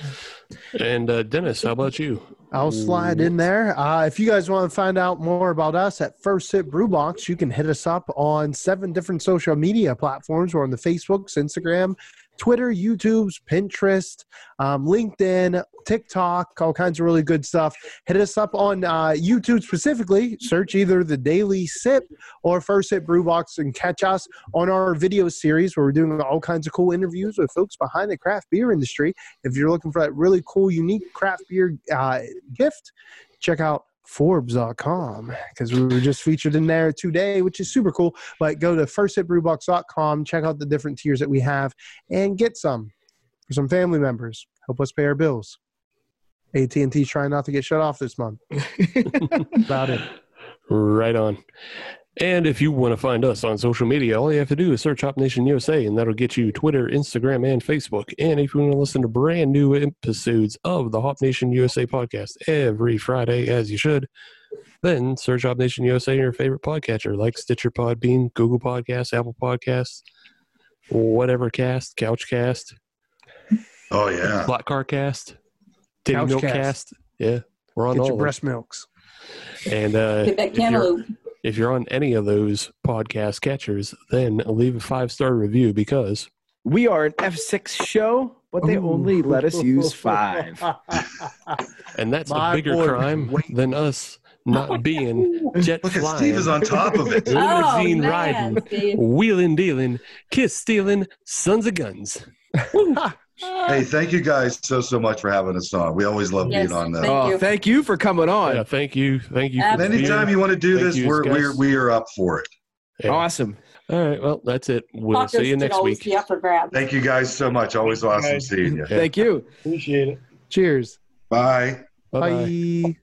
And uh, Dennis, how about you? I'll slide in there. Uh, if you guys want to find out more about us at First Sip Brew Box, you can hit us up on seven different social media platforms. We're on the Facebooks, Instagram, Twitter, YouTube's, Pinterest, um, LinkedIn, TikTok, all kinds of really good stuff. Hit us up on uh, YouTube specifically. Search either the Daily Sip or First Sip Brew Box and catch us on our video series where we're doing all kinds of cool interviews with folks behind the craft beer industry. If you're looking for that really cool, unique craft beer uh, gift, check out Forbes.com because we were just featured in there today, which is super cool. But go to firstsipbrewbox.com, check out the different tiers that we have, and get some for some family members. Help us pay our bills. AT&T trying not to get shut off this month. About it. Right on. And if you want to find us on social media, all you have to do is search Hop Nation USA, and that'll get you Twitter, Instagram, and Facebook. And if you want to listen to brand new episodes of the Hop Nation USA podcast every Friday, as you should, then search Hop Nation USA in your favorite podcatcher, like Stitcher Podbean, Google Podcasts, Apple Podcasts, whatever cast, Couch Cast, Oh yeah. Black Car Cast, Titty Couch Milk Cast. Cast. Yeah, we're on Get all your of them. breast milks. And uh, Get that if you're- cantaloupe. If you're on any of those podcast catchers, then leave a five star review because We are an F6 show, but they only let us use five. and that's My a bigger boy, crime wait. than us not being jet Look at flying, Steve is on top of it. Oh, limousine oh, riding, wheeling dealing, kiss stealing, sons of guns. Ah. Hey, thank you guys so so much for having us on. We always love Yes, being on thank that. oh, you. thank you for coming on. Yeah, thank you, thank you. For And anytime you want to do Thank this, you, we're guys. we're we are up for it. Yeah. Awesome. All right, well that's it. We'll Tacos see you next week. be up for grabs. Thank you guys so much. Always awesome guys. seeing you. Yeah. Thank you. Appreciate it. Cheers. Bye. Bye bye. Bye.